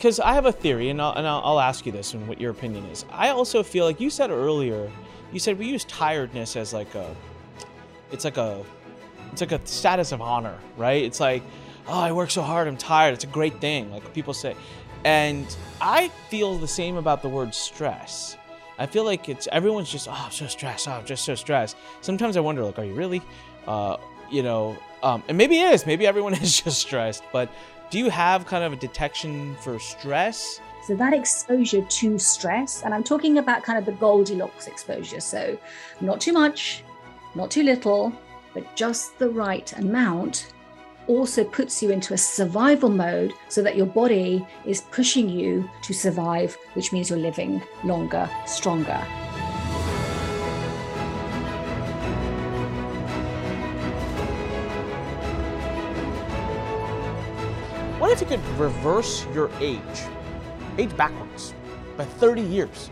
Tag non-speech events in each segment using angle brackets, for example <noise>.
because I have a theory, and, I'll, and I'll, ask you this and what your opinion is. I also feel like you said earlier, you said we use tiredness as like a, it's like a, it's like a status of honor, right? It's like, oh, I work so hard, I'm tired. It's a great thing, like people say, and I feel the same about the word stress. I feel like it's everyone's just oh I'm so stressed, oh I'm just so stressed. Sometimes I wonder like, are you really? Uh, you know, um, and maybe it is. Maybe everyone <laughs> is just stressed. But do you have kind of a detection for stress? So that exposure to stress, and I'm talking about kind of the Goldilocks exposure. So not too much, not too little, but just the right amount also puts you into a survival mode so that your body is pushing you to survive, which means you're living longer, stronger. What if you could reverse your age, age backwards, by 30 years?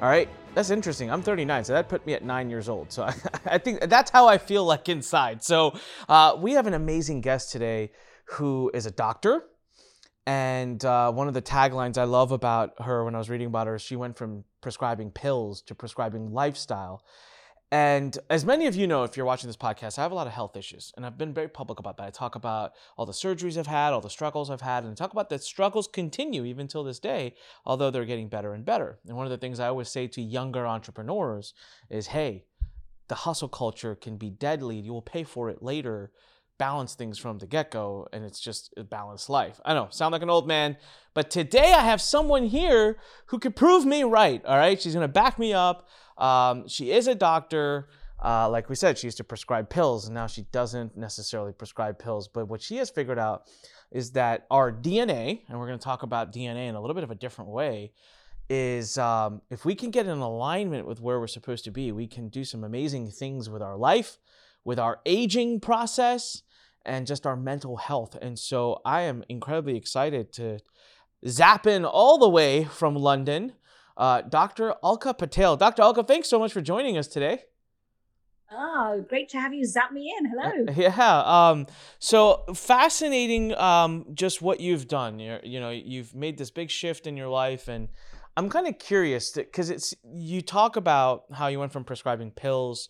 All right, that's interesting. I'm 39, so that put me at nine years old. So I, <laughs> I think that's how I feel like inside. So uh, we have an amazing guest today who is a doctor. And uh, one of the taglines I love about her when I was reading about her, she went from prescribing pills to prescribing lifestyle. And as many of you know, if you're watching this podcast, I have a lot of health issues, and I've been very public about that. I talk about all the surgeries I've had, all the struggles I've had, and I talk about that struggles continue even till this day, although they're getting better and better. And one of the things I always say to younger entrepreneurs is hey, the hustle culture can be deadly. You will pay for it later. Balance things from the get go, and it's just a balanced life. I know, sound like an old man, but today I have someone here who could prove me right. All right, she's gonna back me up. Um, she is a doctor. Uh, like we said, she used to prescribe pills, and now she doesn't necessarily prescribe pills. But what she has figured out is that our DNA, and we're going to talk about DNA in a little bit of a different way, is um, if we can get in alignment with where we're supposed to be, we can do some amazing things with our life, with our aging process, and just our mental health. And so I am incredibly excited to zap in all the way from London uh, Dr. Alka Patel. Dr. Alka, thanks so much for joining us today. Oh, great to have you zap me in. Hello. Uh, yeah. Um, so fascinating. Um, just what you've done. You're, you know, you've made this big shift in your life, and I'm kind of curious because it's you talk about how you went from prescribing pills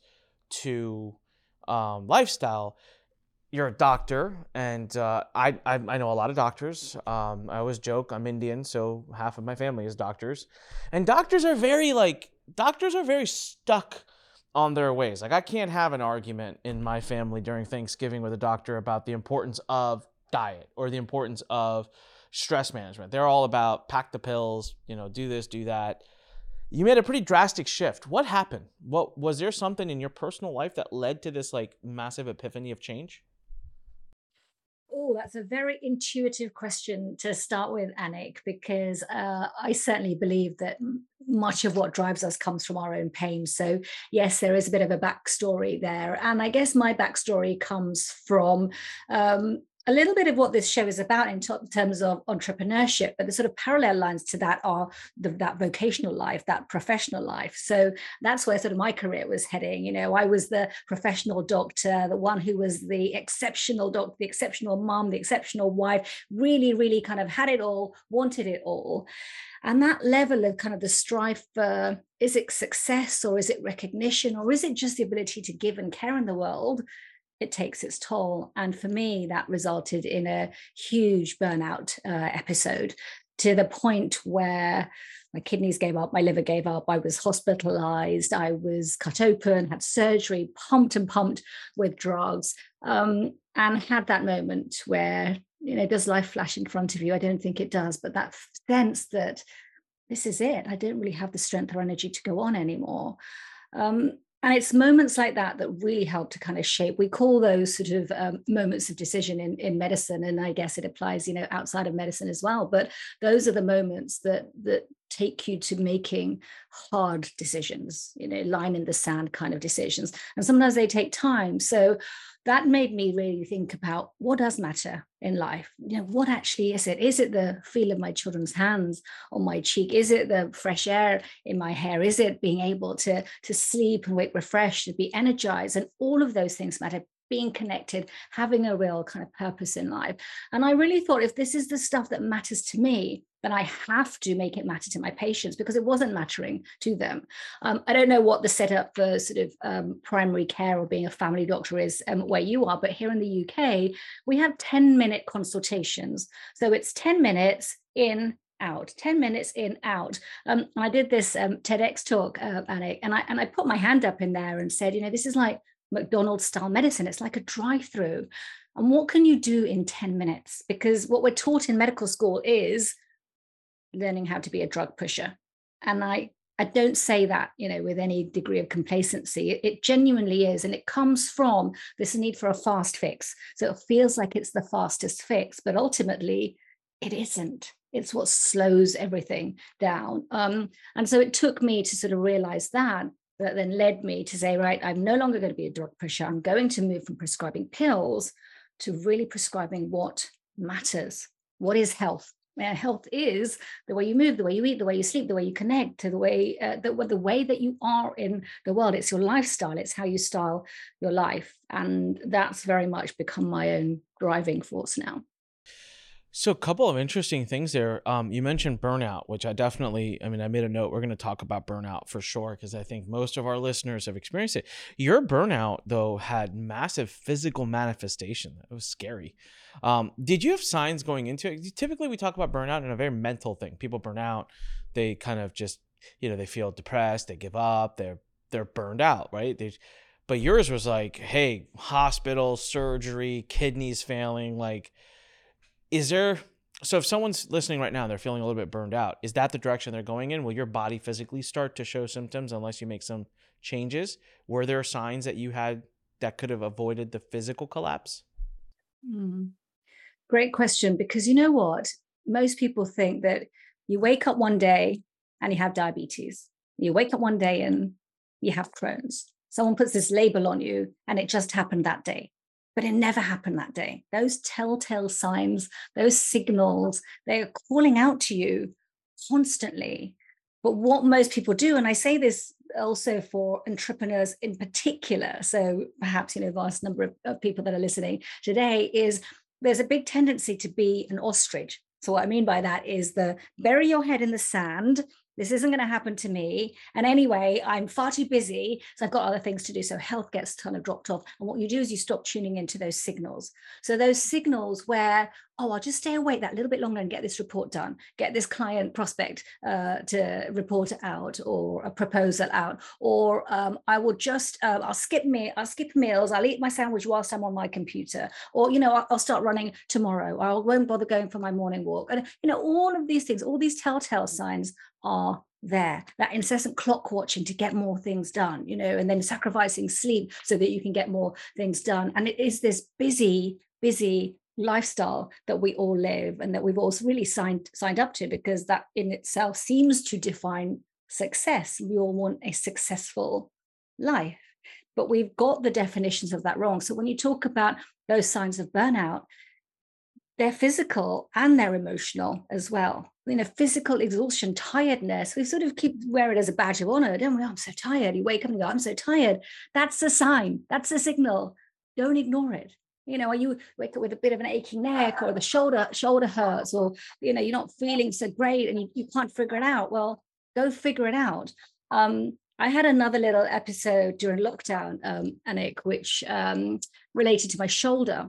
to um, lifestyle you're a doctor, and uh, I, I, I know a lot of doctors. Um, I always joke I'm Indian, so half of my family is doctors, and doctors are very like doctors are very stuck on their ways. Like I can't have an argument in my family during Thanksgiving with a doctor about the importance of diet or the importance of stress management. They're all about pack the pills, you know, do this, do that. You made a pretty drastic shift. What happened? What was there something in your personal life that led to this like massive epiphany of change? Oh, that's a very intuitive question to start with, Anik, because uh, I certainly believe that much of what drives us comes from our own pain. So, yes, there is a bit of a backstory there. And I guess my backstory comes from um, a little bit of what this show is about in t- terms of entrepreneurship, but the sort of parallel lines to that are the, that vocational life, that professional life. So that's where sort of my career was heading. You know, I was the professional doctor, the one who was the exceptional doctor, the exceptional mom, the exceptional wife, really, really kind of had it all, wanted it all. And that level of kind of the strife for is it success or is it recognition or is it just the ability to give and care in the world? It takes its toll. And for me, that resulted in a huge burnout uh, episode to the point where my kidneys gave up, my liver gave up, I was hospitalized, I was cut open, had surgery, pumped and pumped with drugs, um, and had that moment where, you know, does life flash in front of you? I don't think it does, but that sense that this is it, I don't really have the strength or energy to go on anymore. Um, and it's moments like that that really help to kind of shape. We call those sort of um, moments of decision in, in medicine and i guess it applies you know outside of medicine as well but those are the moments that that take you to making hard decisions you know line in the sand kind of decisions. And sometimes they take time. So that made me really think about what does matter in life? You know what actually is it? Is it the feel of my children's hands on my cheek? Is it the fresh air in my hair? Is it being able to to sleep and wake refreshed to be energized? And all of those things matter being connected having a real kind of purpose in life and i really thought if this is the stuff that matters to me then I have to make it matter to my patients because it wasn't mattering to them. Um, I don't know what the setup for sort of um, primary care or being a family doctor is um, where you are, but here in the UK, we have 10 minute consultations. So it's 10 minutes in, out 10 minutes in out um, i did this um, tedx talk uh, and i and i put my hand up in there and said you know this is like mcdonald's style medicine it's like a drive through and what can you do in 10 minutes because what we're taught in medical school is learning how to be a drug pusher. And I I don't say that, you know, with any degree of complacency. It, it, genuinely is. And it comes from this need for a fast fix. So it feels like it's the fastest fix, but ultimately it isn't. It's what slows everything down. Um, and so it took me to sort of realize that, that then led me to say, right, I'm no longer going to be a drug pusher. I'm going to move from prescribing pills to really prescribing what matters. What is health? uh, health is the way you move, the way you eat, the way you sleep, the way you connect, to the way uh, the, the way that you are in the world. It's your lifestyle. It's how you style your life, and that's very much become my own driving force now. So, a couple of interesting things there. Um, you mentioned burnout, which I definitely, I mean, I made a note. We're going to talk about burnout for sure, because I think most of our listeners have experienced it. Your burnout, though, had massive physical manifestation. It was scary. Um, did you have signs going into it? Typically, we talk about burnout in a very mental thing. People burn out, they kind of just, you know, they feel depressed, they give up, they're they're burned out, right? They, but yours was like, hey, hospital, surgery, kidneys failing, like is there so if someone's listening right now and they're feeling a little bit burned out is that the direction they're going in? Will your body physically start to show symptoms unless you make some changes? Were there signs that you had that could have avoided the physical collapse? Mm. great question because you know what? Most people think that you wake up one day and you have diabetes. You wake up one day and you have crohn's. Someone puts this label on you and it just happened that day but it never happened that day. Those telltale signs, those signals, they are calling out to you constantly. But what most people do, and I say this also for entrepreneurs in particular, so perhaps you know, vast number of, of people that are listening today, is there's a big tendency to be an ostrich. So what I mean by that is the bury your head in the sand this isn't going to happen to me. And anyway, I'm far too busy. So I've got other things to do. So health gets kind of dropped off. And what you do is you stop tuning into those signals. So those signals where, oh, I'll just stay awake that little bit longer and get this report done, get this client prospect uh, to report out or a proposal out, or um, I will just, uh, I'll skip me, I'll skip meals, I'll eat my sandwich whilst I'm on my computer, or, you know, I'll, I'll start running tomorrow, I won't bother going for my morning walk. And, you know, all of these things, all these telltale signs are there that incessant clock watching to get more things done you know and then sacrificing sleep so that you can get more things done and it is this busy busy lifestyle that we all live and that we've also really signed signed up to because that in itself seems to define success we all want a successful life but we've got the definitions of that wrong so when you talk about those signs of burnout they're physical and they're emotional as well. You know, physical exhaustion, tiredness. We sort of keep wear it as a badge of honor, don't we? Oh, I'm so tired. You wake up and go, I'm so tired. That's a sign. That's a signal. Don't ignore it. You know, are you wake up with a bit of an aching neck or the shoulder shoulder hurts, or you know, you're not feeling so great and you, you can't figure it out. Well, go figure it out. Um, I had another little episode during lockdown, um, Anik, which um, related to my shoulder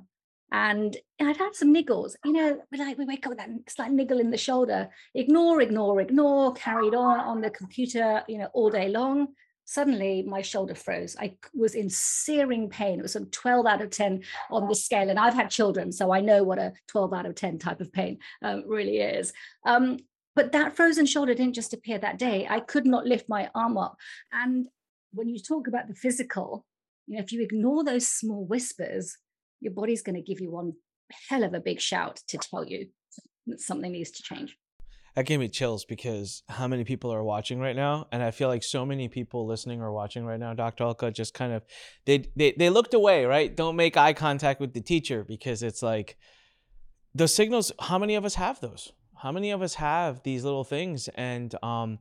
and I'd had some niggles, you know, like we wake up with that slight niggle in the shoulder, ignore, ignore, ignore, carried on on the computer, you know, all day long. Suddenly my shoulder froze. I was in searing pain. It was some 12 out of 10 on the scale. And I've had children, so I know what a 12 out of 10 type of pain um, really is. Um, but that frozen shoulder didn't just appear that day. I could not lift my arm up. And when you talk about the physical, you know, if you ignore those small whispers, your body's going to give you one hell of a big shout to tell you that something needs to change. That gave me chills because how many people are watching right now, and I feel like so many people listening or watching right now. Dr. Alka just kind of they they they looked away, right? Don't make eye contact with the teacher because it's like the signals. How many of us have those? How many of us have these little things? And um,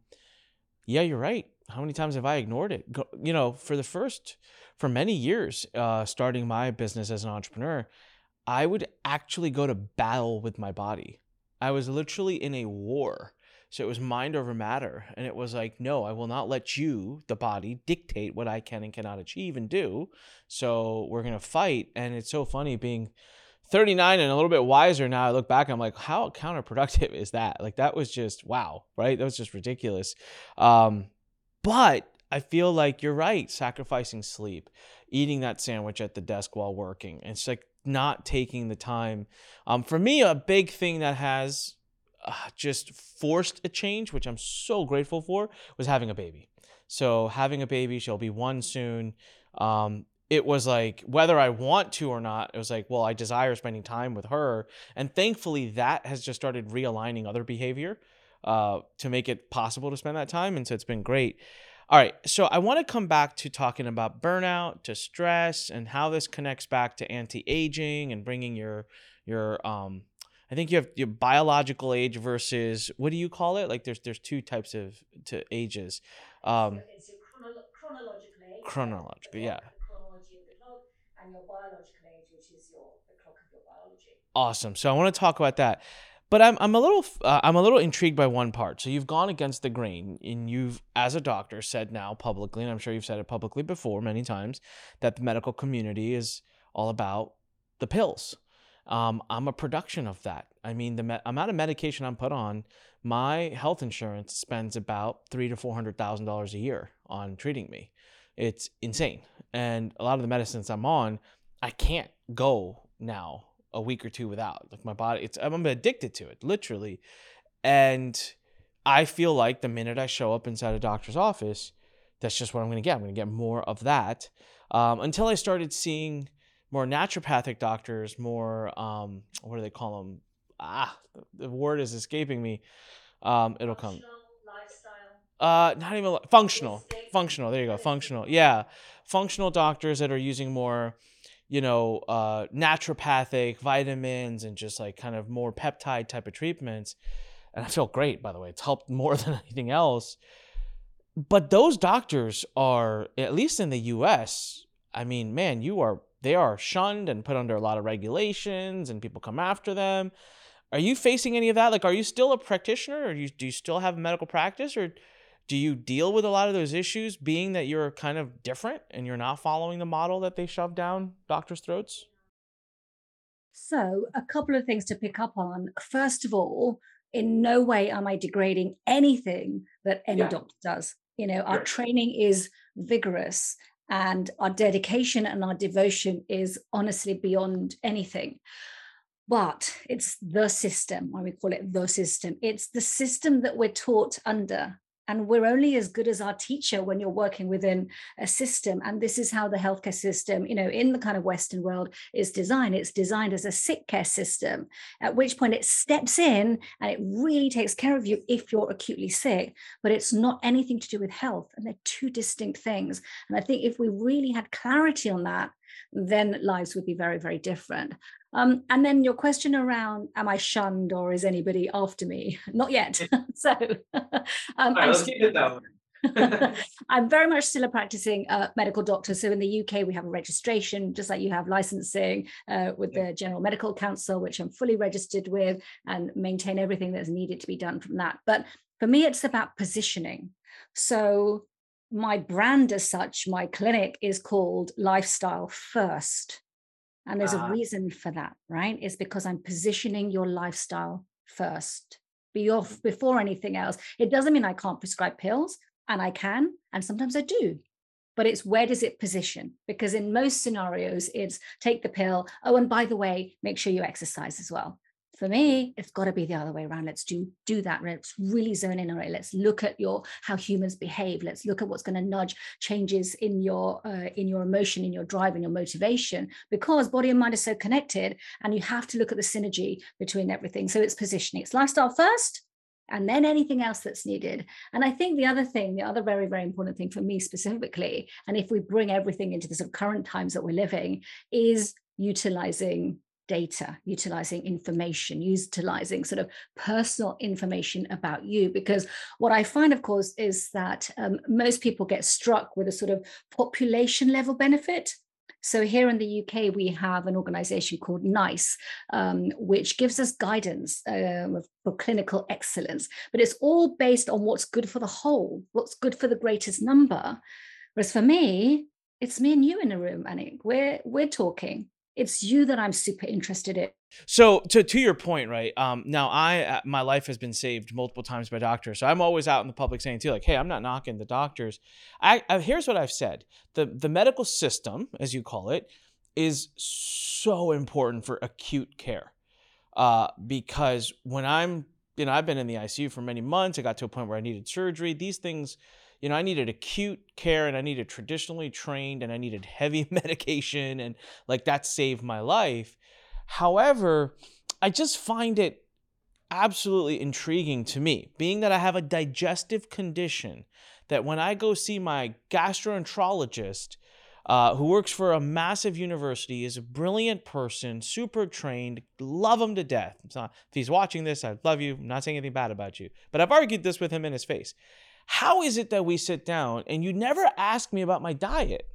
yeah, you're right. How many times have I ignored it? You know, for the first for many years, uh, starting my business as an entrepreneur, I would actually go to battle with my body. I was literally in a war. So it was mind over matter. And it was like, no, I will not let you, the body, dictate what I can and cannot achieve and do. So we're going to fight. And it's so funny being 39 and a little bit wiser now. I look back, I'm like, how counterproductive <laughs> is that? Like, that was just wow, right? That was just ridiculous. Um, but I feel like you're right, sacrificing sleep, eating that sandwich at the desk while working. It's like not taking the time. Um, for me, a big thing that has uh, just forced a change, which I'm so grateful for, was having a baby. So having a baby, she'll be one soon. Um, it was like whether I want to or not, it was like, well, I desire spending time with her, and thankfully that has just started realigning other behavior uh, to make it possible to spend that time, and so it's been great. All right, so I want to come back to talking about burnout, to stress, and how this connects back to anti-aging and bringing your your um I think you have your biological age versus what do you call it? Like there's there's two types of to ages. Um, chronolo- chronological age. Chronological, yeah. Chronology of the clock, and your biological age, which is your the clock of your biology. Awesome. So I want to talk about that, but I'm I'm a little uh, I'm a little intrigued by one part. So you've gone against the grain, and you've, as a doctor, said now publicly, and I'm sure you've said it publicly before many times, that the medical community is all about the pills um, I'm a production of that. I mean, the me- amount of medication I'm put on, my health insurance spends about three to four hundred thousand dollars a year on treating me. It's insane, and a lot of the medicines I'm on, I can't go now a week or two without. Like my body, it's I'm addicted to it, literally, and I feel like the minute I show up inside a doctor's office, that's just what I'm going to get. I'm going to get more of that. Um, until I started seeing more naturopathic doctors, more um, what do they call them? Ah, the, word is escaping me. Um, it'll come. Lifestyle uh, not even functional. Functional. There you go. Functional. Yeah, functional doctors that are using more, you know, uh, naturopathic vitamins and just like kind of more peptide type of treatments. And I feel great, by the way. It's helped <laughs> more than anything else. But those doctors are, at least in the U.S. I mean, man, you are they are shunned and put under a lot of regulations and people come after them. Are you facing any of that? Like, are you still a practitioner or do you, do you still have a medical practice or do you deal with a lot of those issues being that you're kind of different and you're not following the model that they shove down doctors' throats? So, a couple of things to pick up on. First of all, in no way am I degrading anything that any yeah. doctor does. You know, our training is vigorous and our dedication and our devotion is honestly beyond anything but it's the system why we call it the system it's the system that we're taught under and we're only as good as our teacher when you're working within a system. And this is how the healthcare system you know in the kind of western world is designed. It's designed as a sick care system at which point it steps in and it really takes care of you if you're acutely sick but it's not anything to do with health. And they're two distinct things. And i think if we really had clarity on that then lives would be very very different um, and then your question around, am I shunned or is anybody after me? <laughs> Not yet. <laughs> so <laughs> um, right, let's keep it that I'm very much still a practicing uh, medical doctor. So in the UK, we have a registration, just like you have licensing uh, with the General Medical Council, which I'm fully registered with and maintain everything that's needed to be done from that. But for me, it's about positioning. So my brand as such, my clinic is called Lifestyle First. And there's uh, a ah. reason for that, right? It's because I'm positioning your lifestyle first before anything else. It doesn't mean I can't prescribe pills, and I can, and sometimes I do. But it's where does it position? Because in most scenarios, it's take the pill. Oh, and by the way, make sure you exercise as well for me it's got to be the other way around. Let's do do that. Let's really zone in on it. Let's look at your how humans behave. Let's look at what's going to nudge changes in your uh, in your emotion in your drive and your motivation because body and mind are so connected and you have to look at the synergy between everything. So it's positioning. It's lifestyle first and then anything else that's needed. And I think the other thing, the other very, very important thing for me specifically, and if we bring everything into the sort of current times that we're living, is utilizing data, utilizing information, utilizing sort of personal information about you. Because what I find, of course, is that um, most people get struck with a sort of population level benefit. So here in the UK, we have an organization called NICE, um, which gives us guidance um, for clinical excellence. But it's all based on what's good for the whole, what's good for the greatest number. Whereas for me, it's me and you in a room, Anik. We're we're talking. It's you that I'm super interested in. So to to your point, right? Um, now I uh, my life has been saved multiple times by doctors, so I'm always out in the public saying too, like, hey, I'm not knocking the doctors. I, I here's what I've said: the the medical system, as you call it, is so important for acute care, uh, because when I'm you know I've been in the ICU for many months. I got to a point where I needed surgery. These things you know, I needed acute care and I needed traditionally trained and I needed <laughs> heavy <laughs> medication and like that saved my life. However, I just find it absolutely intriguing to me, being that I have a digestive condition, that when I go see my gastroenterologist, uh, who works for a massive university, is a brilliant person, super trained, love him to death. Not, if he's watching this, I love you. I'm not saying anything bad about you. But I've argued this with him in his face. How is it that we sit down and you never ask me about my diet?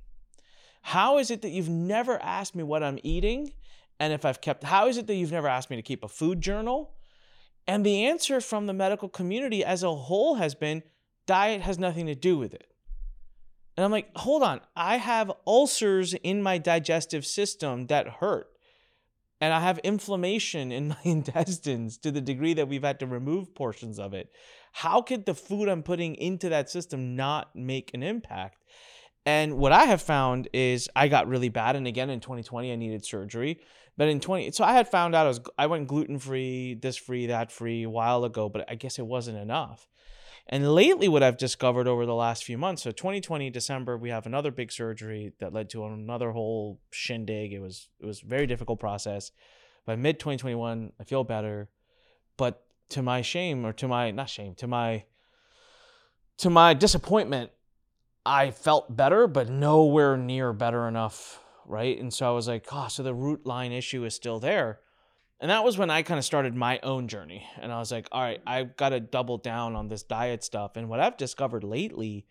How is it that you've never asked me what I'm eating? and if I've kept, how is it that you've never asked me to keep a food journal? And the answer from the medical community as a whole has been diet has nothing to do with it. And I'm like, hold on, I have ulcers in my digestive system that hurt. And I have inflammation in my <laughs> intestines to the degree that we've had to remove portions of it. How could the food I'm putting into that system not make an impact? And what I have found is I got really bad. And again, in 2020, I needed surgery. But in 20, so I had found out I was I went gluten free, this free, that free a while ago, but I guess it wasn't enough. And lately, what I've discovered over the last few months, so 2020 December, we have another big surgery that led to another whole shindig. It was it was a very difficult process. By mid 2021, I feel better, but to my shame, or to my not shame, to my to my disappointment, I felt better, but nowhere near better enough right? And so I was like, oh, so the root line issue is still there. And that was when I kind of started my own journey. And I was like, all right, I've got to double down on this diet stuff. And what I've discovered lately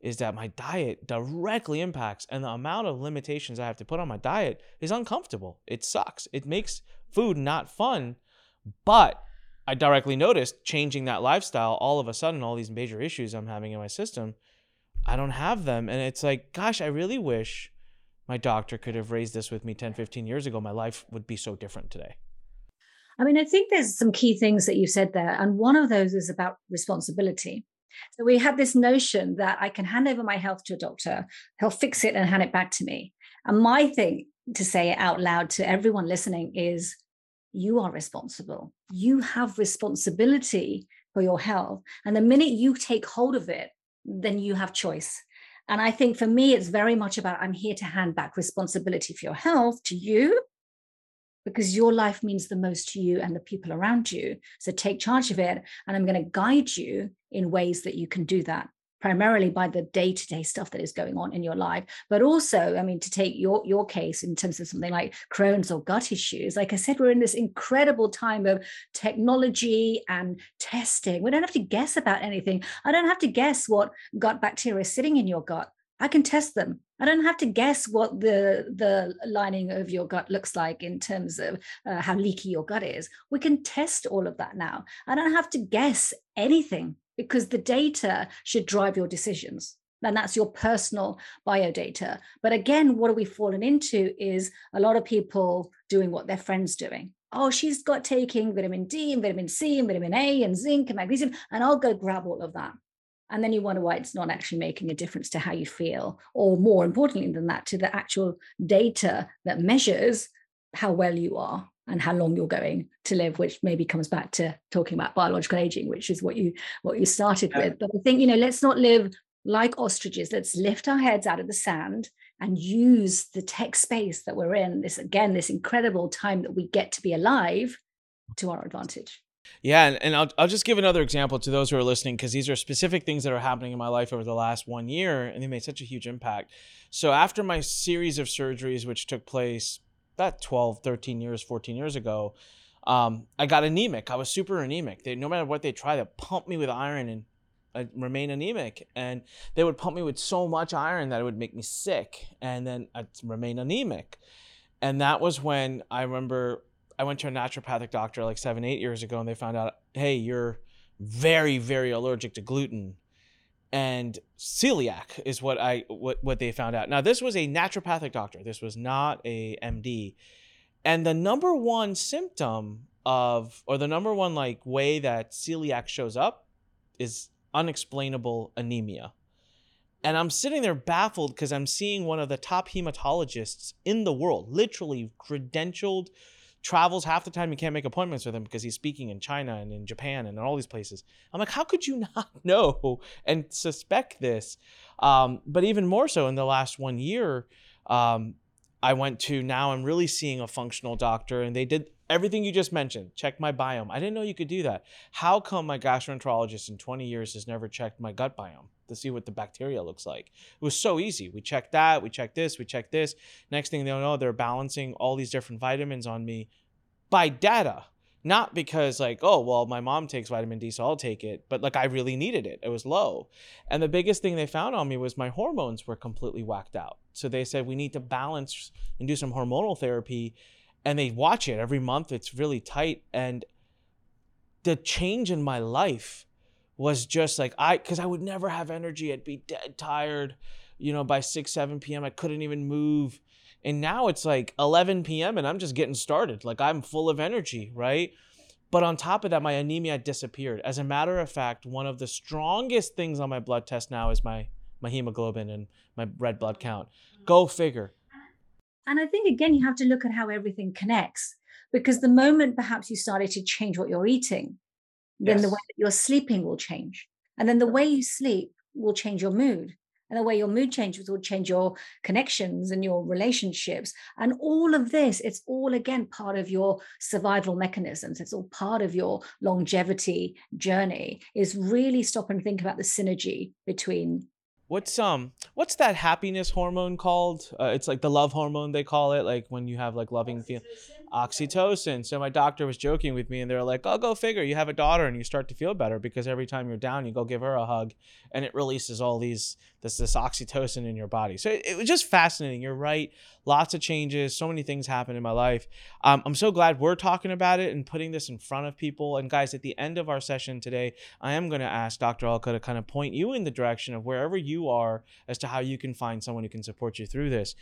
is that my diet directly impacts, and the amount of limitations I have to put on my diet is uncomfortable. It sucks. It makes food not fun. But I directly noticed changing that lifestyle, all of a sudden, all these major issues I'm having in my system, I don't have them. And it's like, gosh, I really wish my doctor could have raised this with me 10, 15 years ago, my life would be so different today. I mean, I think there's some key things that you said there. And one of those is about responsibility. So we have this notion that I can hand over my health to a doctor, he'll fix it and hand it back to me. And my thing to say out loud to everyone listening is you are responsible. You have responsibility for your health. And the minute you take hold of it, then you have choice. And I think for me, it's very much about I'm here to hand back responsibility for your health to you because your life means the most to you and the people around you. So take charge of it. And I'm going to guide you in ways that you can do that primarily by the day-to-day stuff that is going on in your life but also i mean to take your your case in terms of something like crohn's or gut issues like i said we're in this incredible time of technology and testing. We don't have to guess about anything. I don't have to guess what gut bacteria is sitting in your gut. I can test them. I don't have to guess what the the lining of your gut looks like in terms of uh, how leaky your gut is. We can test all of that now. I don't have to guess anything because the data should drive your decisions. And that's your personal biodata. But again what are we fallen into is a lot of people doing what their friends doing. Oh she's got taking vitamin d and vitamin c and vitamin a and zinc and magnesium and i'll go grab all of that. And then you wonder why it's not actually making a difference to how you feel or more importantly than that to the actual data that measures how well you are and how long you're going to live which maybe comes back to talking about biological aging which is what you what you started yeah. with but i think you know let's not live like ostriches let's lift our heads out of the sand and use the tech space that we're in this again this incredible time that we get to be alive to our advantage yeah, and, and I'll, I'll just give another example to those who are listening because these are specific things that are happening in my life over the last one year, and they made such a huge impact. So, after my series of surgeries, which took place about 12, 13 years, 14 years ago, um, I got anemic. I was super anemic. They, no matter what they try, they pump me with iron and I'd remain anemic. And they would pump me with so much iron that it would make me sick. And then I'd remain anemic. And that was when I remember I went to a naturopathic doctor like seven, eight years ago, and they found out, hey, you're very, very allergic to gluten. And celiac is what I what, what they found out. Now, this was a naturopathic doctor. This was not a MD. And the number one symptom of or the number one like way that celiac shows up is unexplainable anemia. And I'm sitting there baffled because I'm seeing one of the top hematologists in the world, literally credentialed, travels half the time you can't make appointments with him because he's speaking in China and in Japan and in all these places. I'm like, how could you <laughs> not know and suspect this? Um, but even more so in the last one year, um, I went to now I'm really seeing a functional doctor and they did everything you just mentioned. Check my biome. I didn't know you could do that. How come my gastroenterologist in 20 years has never checked my gut biome to see what the bacteria looks like? It was so easy. We checked that, we checked this, we checked this. Next thing they know, they're balancing all these different vitamins on me by data. Not because like, oh, well, my mom takes vitamin D, so I'll take it, but like I really needed it. It was low. And the biggest thing they found on me was my hormones were completely whacked out. So they said we need to balance and do some hormonal therapy and they watch it every month. It's really tight. And the change in my life was just like I because I would never have energy. I'd be dead tired, you know, by 6, 7 p.m. I couldn't even move. And now it's like 11 p.m. and I'm just getting started. Like I'm full of energy, right? But on top of that, my anemia disappeared. As a matter of fact, one of the strongest things on my blood test now is my my hemoglobin and my red blood count. Go figure. And I think, again, you have to look at how everything connects because the moment perhaps you started to change what you're eating, then yes. the way that you're sleeping will change. And then the way you sleep will change your mood. And the way your mood changes will change your connections and your relationships. And all of this, it's all again part of your survival mechanisms. It's all part of your longevity journey, is really stop and think about the synergy between What's um what's that happiness hormone called? Uh, it's like the love hormone they call it, like when you have like loving feel oxytocin. So my doctor was joking with me and they're like, "Oh, go figure. You have a daughter and you start to feel better because every time you're down, you go give her a hug and it releases all these this this oxytocin in your body." So it, it was just fascinating. You're right. Lots of changes, so many things happen in my life. Um, I'm so glad we're talking about it and putting this in front of people. And guys, at the end of our session today, I am going to ask Dr. Alka to kind of point you in the direction of wherever you are as to how you can find someone who can support you through this.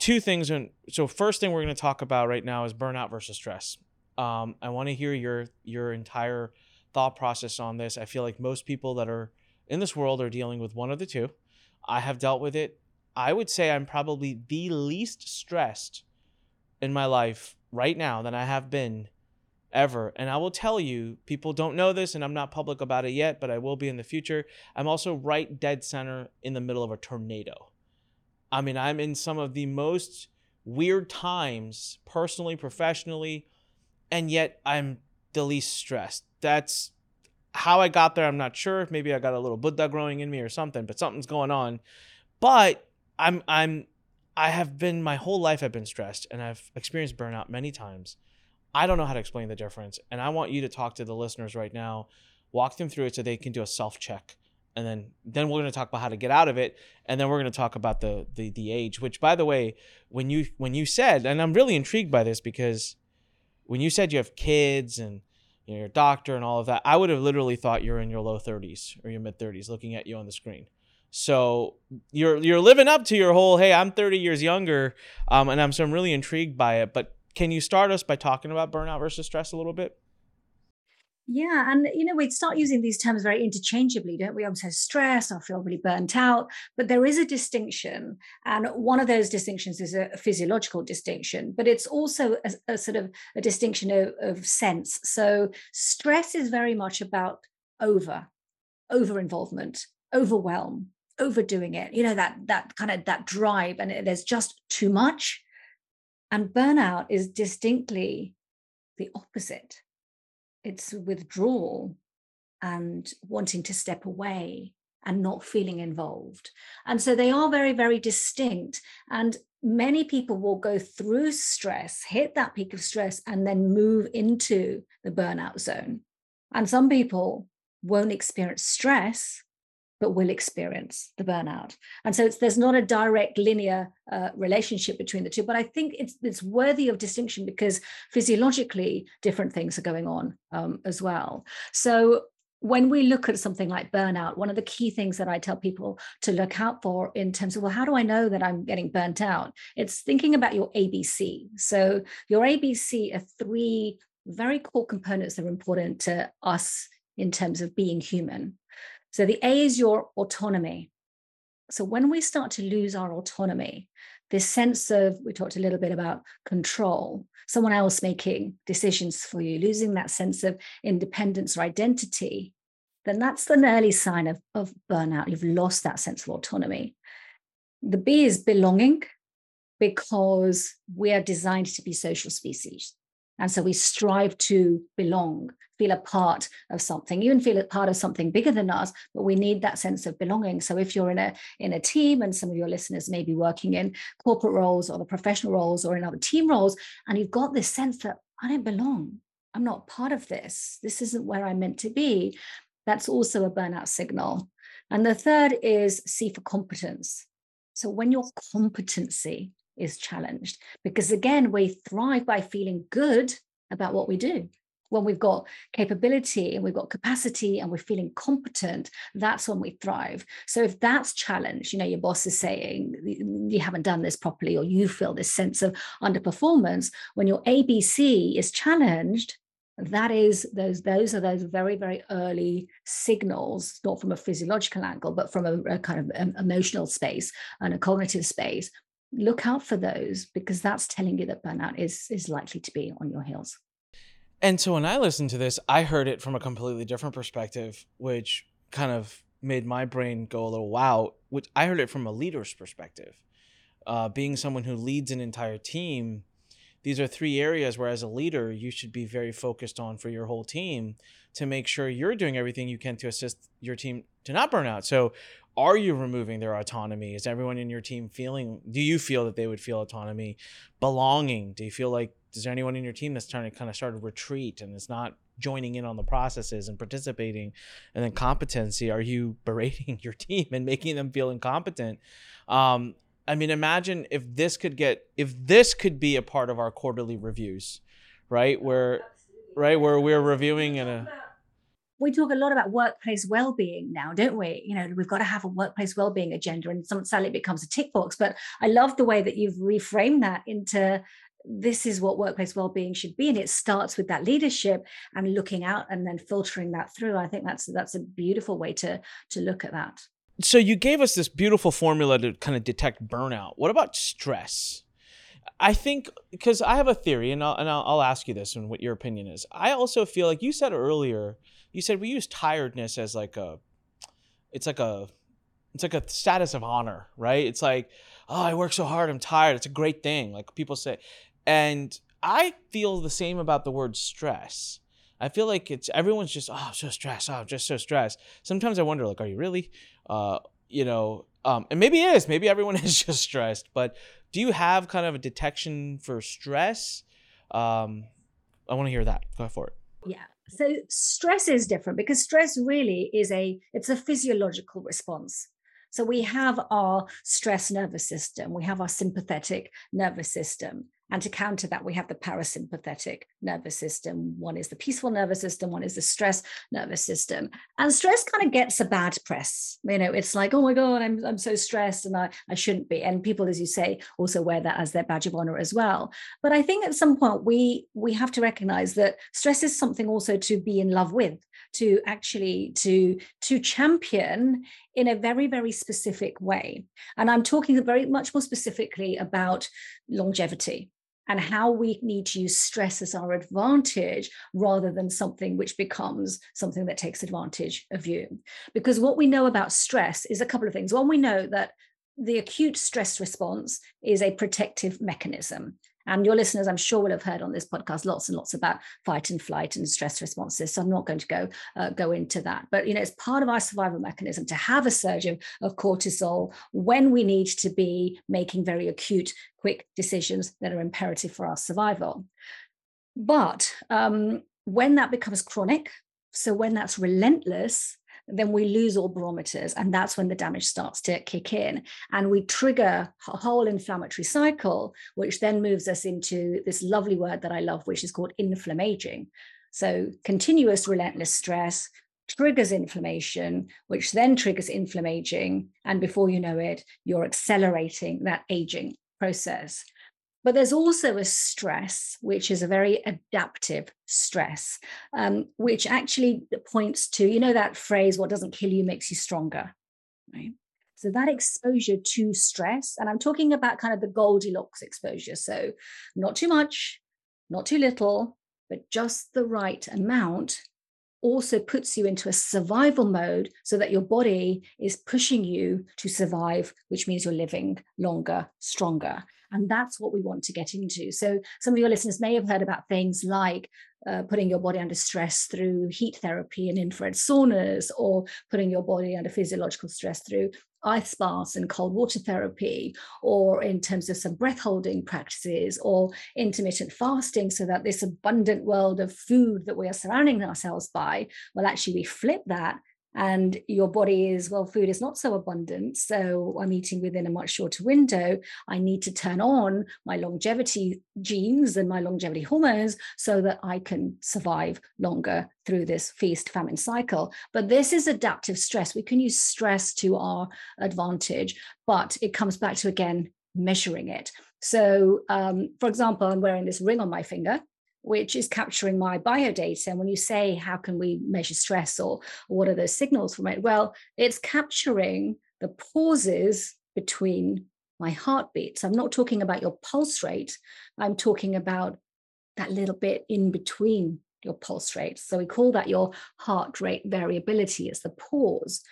Two things. And so, first thing we're going to talk about right now is burnout versus stress. Um, I want to hear your your entire thought process on this. I feel like most people that are in this world are dealing with one of the two. I have dealt with it. I would say I'm probably the least stressed in my life right now than I have been ever. And I will tell you, people don't know this, and I'm not public about it yet, but I will be in the future. I'm also right dead center in the middle of a tornado. I mean, I'm in some of the most weird times, personally, professionally, and yet I'm the least stressed. That's how I got there. I'm not sure. Maybe I got a little Buddha growing in me or something, but something's going on. But I'm I'm I have been my whole life I've been stressed and I've experienced burnout many times. I don't know how to explain the difference. And I want you to talk to the listeners right now, walk them through it so they can do a self check. And then, then we're going to talk about how to get out of it, and then we're going to talk about the, the the age. Which, by the way, when you when you said, and I'm really intrigued by this because when you said you have kids and you know, you're a doctor and all of that, I would have literally thought you're in your low 30s or your mid 30s, looking at you on the screen. So you're you're living up to your whole hey, I'm 30 years younger, um, and I'm so I'm really intrigued by it. But can you start us by talking about burnout versus stress a little bit? Yeah, and you know, we start using these terms very interchangeably, don't we? I'm so stressed, I feel really burnt out. But there is a distinction, and one of those distinctions is a physiological distinction, but it's also a, a sort of a distinction of, of sense. So stress is very much about over, over involvement, overwhelm, overdoing it. You know that that kind of that drive, and there's just too much and burnout is distinctly the opposite it's withdrawal and wanting to step away and not feeling involved. And so they are very, very distinct. And many people will go through stress, hit that peak of stress, and then move into the burnout zone. And some people won't experience stress but will experience the burnout. And so there's not a direct linear uh, relationship between the two, but I think it's it's worthy of distinction because physiologically different things are going on um, as well. So when we look at something like burnout, one of the key things that I tell people to look out for in terms of, well, how do I know that I'm getting burnt out? It's thinking about your ABC. So, your ABC are three very core components that are important to us in terms of being human. So the A is your autonomy. So when we start to lose our autonomy, this sense of, we talked a little bit about control, someone else making decisions for you, losing that sense of independence or identity, then that's an early sign of, of burnout. You've lost that sense of autonomy. The B is belonging because we are designed to be social species. And so we strive to belong, feel a part of something, even feel a part of something bigger than us, but we need that sense of belonging. So if you're in a in a team and some of your listeners may be working in corporate roles or the professional roles or in other team roles, and you've got this sense that I don't belong, I'm not part of this, this isn't where I'm meant to be, that's also a burnout signal. And the third is C for competence. So when your competency is challenged. Because again we thrive by feeling good about what we do. When we've got capability and we've got capacity and we're feeling competent that's when we thrive. So if that's challenged you know your boss is saying you haven't done this properly or you feel this sense of underperformance when your abc is challenged that is those those are those very very early signals not from a physiological angle but from a, a kind of um, emotional space and a cognitive space look out for those because that's telling you that burnout is is likely to be on your heels. And so when I listened to this, I heard it from a completely different perspective, which kind of made my brain go a little wow. Which I heard it from a leader's perspective, uh, being someone who leads an entire team. These are three areas where, as a leader, you should be very focused on for your whole team to make sure you're doing everything you can to assist your team to not burn out. So, are you removing their autonomy? Is everyone in your team feeling, do you feel that they would feel autonomy? Belonging? Do you feel like, is there anyone in your team that's trying to kind of start a retreat and is not joining in on the processes and participating? And then competency, are you <laughs> berating your team and making them feel incompetent? Um, I mean, imagine if this could get, if this could be a part of our quarterly reviews, right? Where, right, where we're reviewing in a, we talk a lot about workplace well-being now, don't we? You know, we've got to have a workplace well-being agenda, and some sadly it becomes a tick box. But I love the way that you've reframed that into this is what workplace well-being should be, and it starts with that leadership and looking out and then filtering that through. I think that's that's a beautiful way to to look at that. So you gave us this beautiful formula to kind of detect burnout. What about stress? I think because I have a theory, and I'll, and I'll, I'll ask you this and what your opinion is. I also feel like you said earlier you said we use tiredness as like a it's like a it's like a status of honor, right? It's like, oh, I work so hard, I'm tired. It's a great thing, like people say. And I feel the same about the word stress. I feel like it's everyone's just, oh, I'm so stressed. Oh, I'm just so stressed. Sometimes I wonder, like, are you really? Uh, you know, um, and maybe it is. Maybe everyone <laughs> is just stressed. But do you have kind of a detection for stress? Um, I want to hear that. Go for it. Yeah so stress is different because stress really is a it's a physiological response. So we have our stress nervous system we have our sympathetic nervous system and to counter that, we have the parasympathetic nervous system. One is the peaceful nervous system, one is the stress nervous system. And stress kind of gets a bad press. You know, it's like, oh my God, I'm, I'm so stressed and I, I shouldn't be. And people, as you say, also wear that as their badge of honor as well. But I think at some point we we have to recognize that stress is something also to be in love with to actually to to champion in a very very specific way and i'm talking very much more specifically about longevity and how we need to use stress as our advantage rather than something which becomes something that takes advantage of you. Because what we know about stress is a couple of things. One, we know that the acute stress response is a protective mechanism. And your listeners, I'm sure, will have heard on this podcast lots and lots about fight and flight and stress responses. So I'm not going to go uh, go into that. But you know, it's part of our survival mechanism to have a surge of, of cortisol when we need to be making very acute, quick decisions that are imperative for our survival. But um, when that becomes chronic, So when that's relentless, then we lose all barometers and that's when the damage starts to kick in. And we trigger a whole inflammatory cycle which then moves us into this lovely word that i love which is called inflammaging. So continuous relentless stress triggers inflammation which then triggers inflammaging and before you know it you're accelerating that aging process but there's also a stress, which is a very adaptive stress, um, which actually points to, you know, that phrase, what doesn't kill you makes you stronger, right? So that exposure to stress, and I'm talking about kind of the Goldilocks exposure. So not too much, not too little, but just the right amount also puts you into a survival mode so that your body is pushing you to survive, which means you're living longer, stronger. And that's what we want to get into. So, some of your listeners may have heard about things like uh, putting your body under stress through heat therapy and infrared saunas, or putting your body under physiological stress through ice baths and cold water therapy, or in terms of some breath holding practices, or intermittent fasting, so that this abundant world of food that we are surrounding ourselves by, well, actually, we flip that and your body is well food is not so abundant so i'm eating within a much shorter window. I need to turn on my longevity genes and my longevity hormones so that i can survive longer through this feast famine cycle. But this is adaptive stress. We can use stress to our advantage but it comes back to again measuring it. So um, for example i'm wearing this ring on my finger which is capturing my biodata. And when you say, how can we measure stress or, or what are those signals from it? Well, it's capturing the pauses between my heartbeats. I'm not talking about your pulse rate. I'm talking about that little bit in between your pulse rate. So we call that your heart rate variability. It's the pause.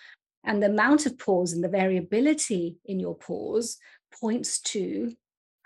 And the amount of pause and the variability in your pause points to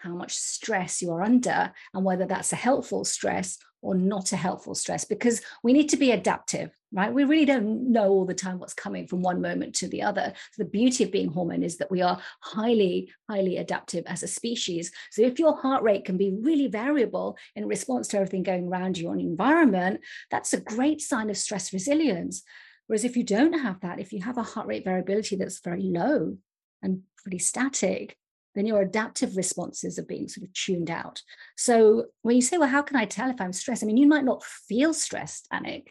how much stress you are under and whether that's a helpful stress or not a helpful stress because we need to be adaptive right? We really don't know all the time what's coming from one moment to the other. So the beauty of being hormone is that we are highly highly adaptive as a species. So if your heart rate can be really variable in response to everything going around you on environment that's a great sign of stress resilience. Whereas if you don't have that if you have a heart rate variability that's very low and pretty static then your adaptive responses are being sort of tuned out. So when you say, well, how can I tell if I'm stressed? I mean, you might not feel stressed, Anik,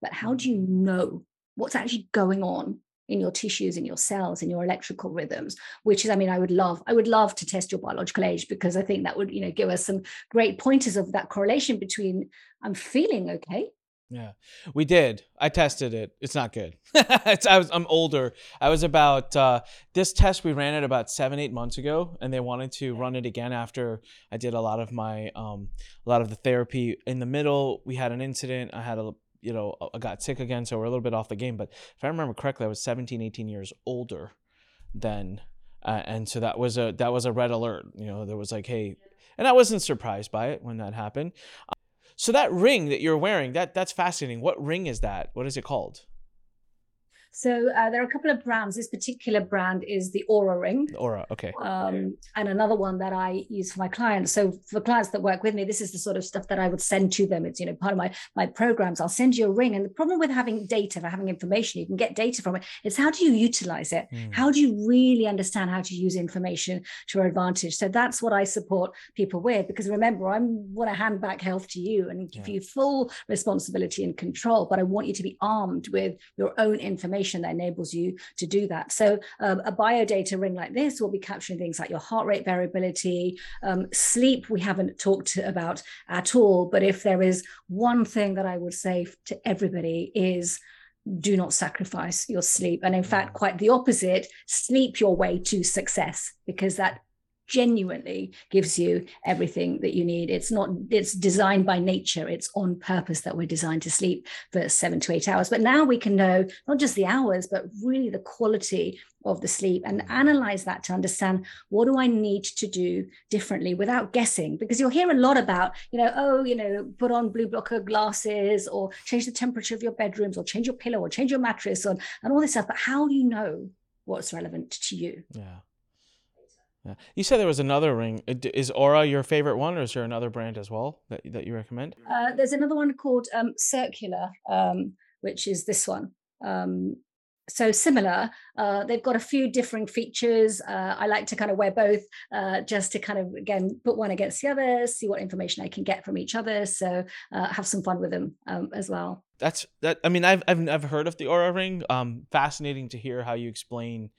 but how do you mm. know what's actually going on in your tissues, in your cells, in your electrical rhythms? Which is, I mean, I would love, I would love to test your biological age because I think that would, you know, give us some great pointers of that correlation between I'm feeling okay yeah, we did. I tested it. It's not good. <laughs> it's, I was I'm older. I was about uh, this test we ran it about seven eight months ago, and they wanted to run it again after I did a lot of my um a lot of the therapy. In the middle, we had an incident. I had a you know I got sick again, so we're a little bit off the game. But if I remember correctly, I was 17, 18 years older then, uh, and so that was a that was a red alert. You know, there was like, hey, and I wasn't surprised by it when that happened. So that ring that you're wearing, that that's fascinating. What ring is that? What is it called? So uh, there are a couple of brands. This particular brand is the Oura ring. Oura, okay. Um, and another one that I use for my clients. So for clients that work with me, this is the sort of stuff that I would send to them. It's you know part of my my programs. I'll send you a ring. And the problem with having data, for having information, you can get data from it. It's how do you utilize it? Mm. How do you really understand how to use information to your advantage? So that's what I support people with. Because remember, I want to hand back health to you and give yeah. you full responsibility and control. But I want you to be armed with your own information information that enables you to do that. So um, a biodata ring like this will be capturing things like your heart rate variability, um, sleep. We haven't talked about at all, but if there is one thing that I would say to everybody is do not sacrifice your sleep. And in fact, quite the opposite, sleep your way to success because that genuinely gives you everything that you need. It's not it's designed by nature. It's on purpose that we're designed to sleep for 7 to 8 hours. But now we can know not just the hours but really the quality of the sleep and analyze that to understand what do i need to do differently without guessing. Because you'll hear a lot about you know oh you know put on blue blocker glasses or change the temperature of your bedrooms or change your pillow or change your mattress or, and all this stuff. But how do you know what's relevant to you? Yeah yeah. You said there was another ring. Is Oura your favorite one, or is there another brand as well that, that you recommend? Uh, there's another one called um, Circular, um, which is this one. Um, so similar uh, they've got a few differing features uh, i like to kind of wear both uh, just to kind of again put one against the other see what information i can get from each other so uh, have some fun with them um, as well that's that i mean I've, I've i've heard of the Oura ring um fascinating to hear how you explain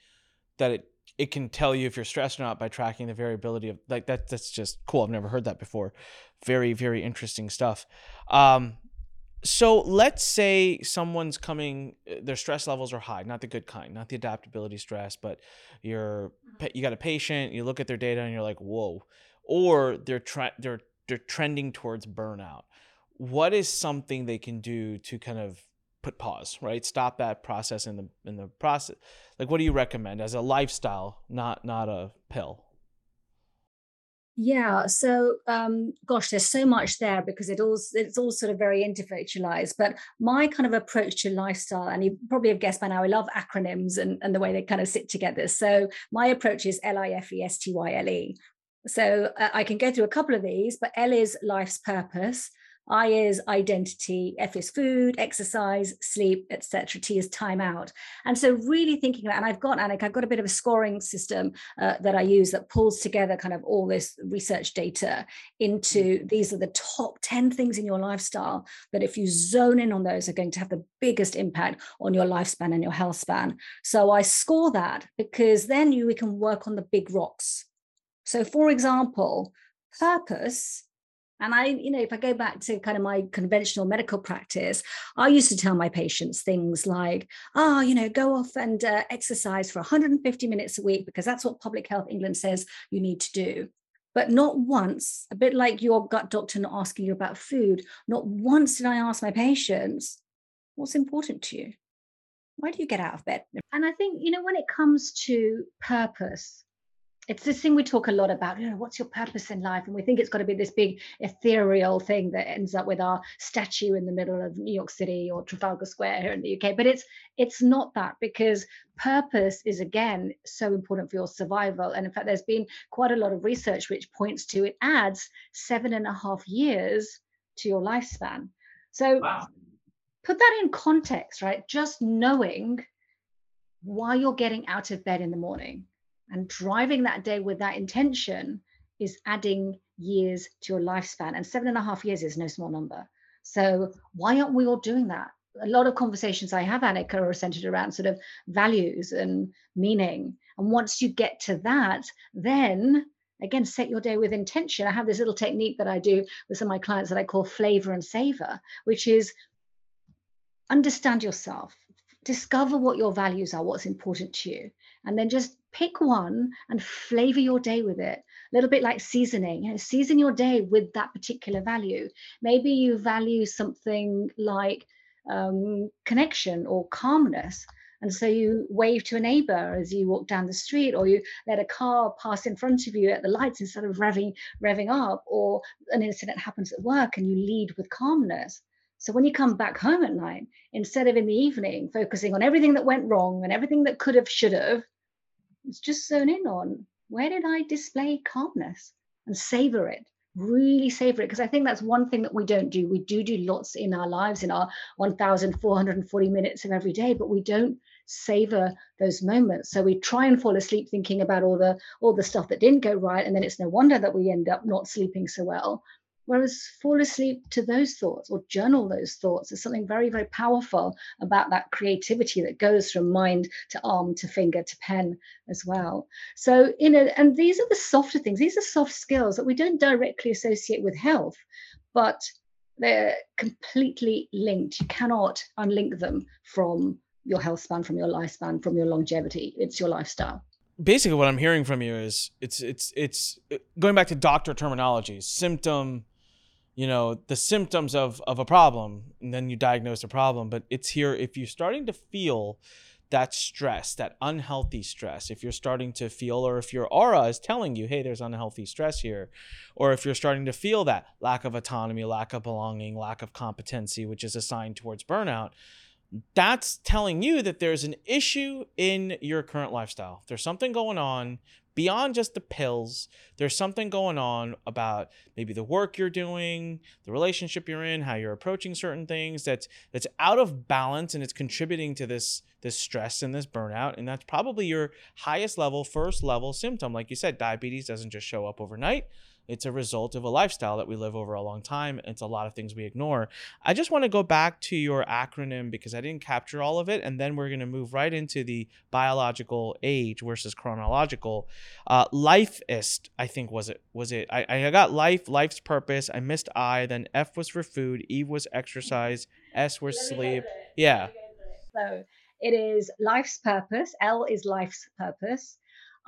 that it it can tell you if you're stressed or not by tracking the variability of like that that's just cool. I've never heard that before. Very very interesting stuff. Um so let's say someone's coming uh, their stress levels are high not the good kind not the adaptability stress but you're mm-hmm. you got a patient you look at their data and you're like whoa. Or they're tre- they're they're trending towards burnout. What is something they can do to kind of put pause right stop that process in the in the process like what do you recommend as a lifestyle not not a pill yeah, so um, gosh, there's so much there because it all it's all sort of very individualized. But my kind of approach to lifestyle, and you probably have guessed by now, I love acronyms and, and the way they kind of sit together. So my approach is L I F E S T Y L E. So uh, I can go through a couple of these, but L is life's purpose. I is identity, F is food, exercise, sleep, etc. T is time out. And so really thinking about, and I've got, Anik, I've got a bit of a scoring system uh, that I use that pulls together kind of all this research data into mm. these are the top 10 things in your lifestyle that if you zone in on those are going to have the biggest impact on your lifespan and your health span. So I score that because then you we can work on the big rocks. So for example, purpose and I, you know, if I go back to kind of my conventional medical practice, I used to tell my patients things like, oh, you know, go off and uh, exercise for 150 minutes a week because that's what Public Health England says you need to do. But not once, a bit like your gut doctor not asking you about food, not once did I ask my patients, what's important to you? Why do you get out of bed? And I think, you know, when it comes to purpose, it's this thing we talk a lot about you know what's your purpose in life? And we think it's got to be this big ethereal thing that ends up with our statue in the middle of new york city or trafalgar square here in the uk but it's it's not that because purpose is again so important for your survival. And in fact there's been quite a lot of research which points to it adds seven and a half years to your lifespan. So wow. put that in context right? Just knowing why you're getting out of bed in the morning and driving that day with that intention is adding years to your lifespan. And seven and a half years is no small number. So why aren't we all doing that? A lot of conversations I have, Anik, are centered around sort of values and meaning. And once you get to that, then again, set your day with intention. I have this little technique that I do with some of my clients that I call flavor and savor, which is understand yourself, discover what your values are, what's important to you, and then just pick one and flavor your day with it. A little bit like seasoning, you know, season your day with that particular value. Maybe you value something like um, connection or calmness. And so you wave to a neighbor as you walk down the street, or you let a car pass in front of you at the lights instead of revving, revving up, or an incident happens at work and you lead with calmness. So when you come back home at night, instead of in the evening focusing on everything that went wrong and everything that could have, should have, it's just zone in on where did I display calmness and savor it, really savor it. Because I think that's one thing that we don't do. We do do lots in our lives, in our 1,440 minutes of every day, but we don't savor those moments. So we try and fall asleep thinking about all the all the stuff that didn't go right, and then it's no wonder that we end up not sleeping so well Whereas fall asleep to those thoughts or journal those thoughts is something very, very powerful about that creativity that goes from mind to arm to finger to pen as well. So, you know, and these are the softer things, these are soft skills that we don't directly associate with health, but they're completely linked. You cannot unlink them from your health span, from your lifespan, from your longevity. It's your lifestyle basically what I'm hearing from you is it's it's it's going back to doctor terminology, symptom, you know the symptoms of of a problem and then you diagnose a problem. But it's here if you're starting to feel that stress that unhealthy stress if you're starting to feel or if your Oura is telling you hey there's unhealthy stress here or if you're starting to feel that lack of autonomy lack of belonging lack of competency which is a sign towards burnout that's telling you that there's an issue in your current lifestyle. There's something going on beyond just the pills, there's something going on about maybe the work you're doing, the relationship you're in, how you're approaching certain things that's that's out of balance and it's contributing to this this stress and this burnout. And that's probably your highest level first level symptom. Like you said diabetes doesn't just show up overnight it's a result of a lifestyle that we live over a long time. It's a lot of things we ignore. I just want to go back to your acronym because I didn't capture all of it. And then we're going to move right into the biological age versus chronological. Uh, lifeist, I think, was it? Was it? I, I got life, life's purpose. I missed I. Then F was for food. E was exercise. S was sleep. Yeah. So it is life's purpose. L is life's purpose.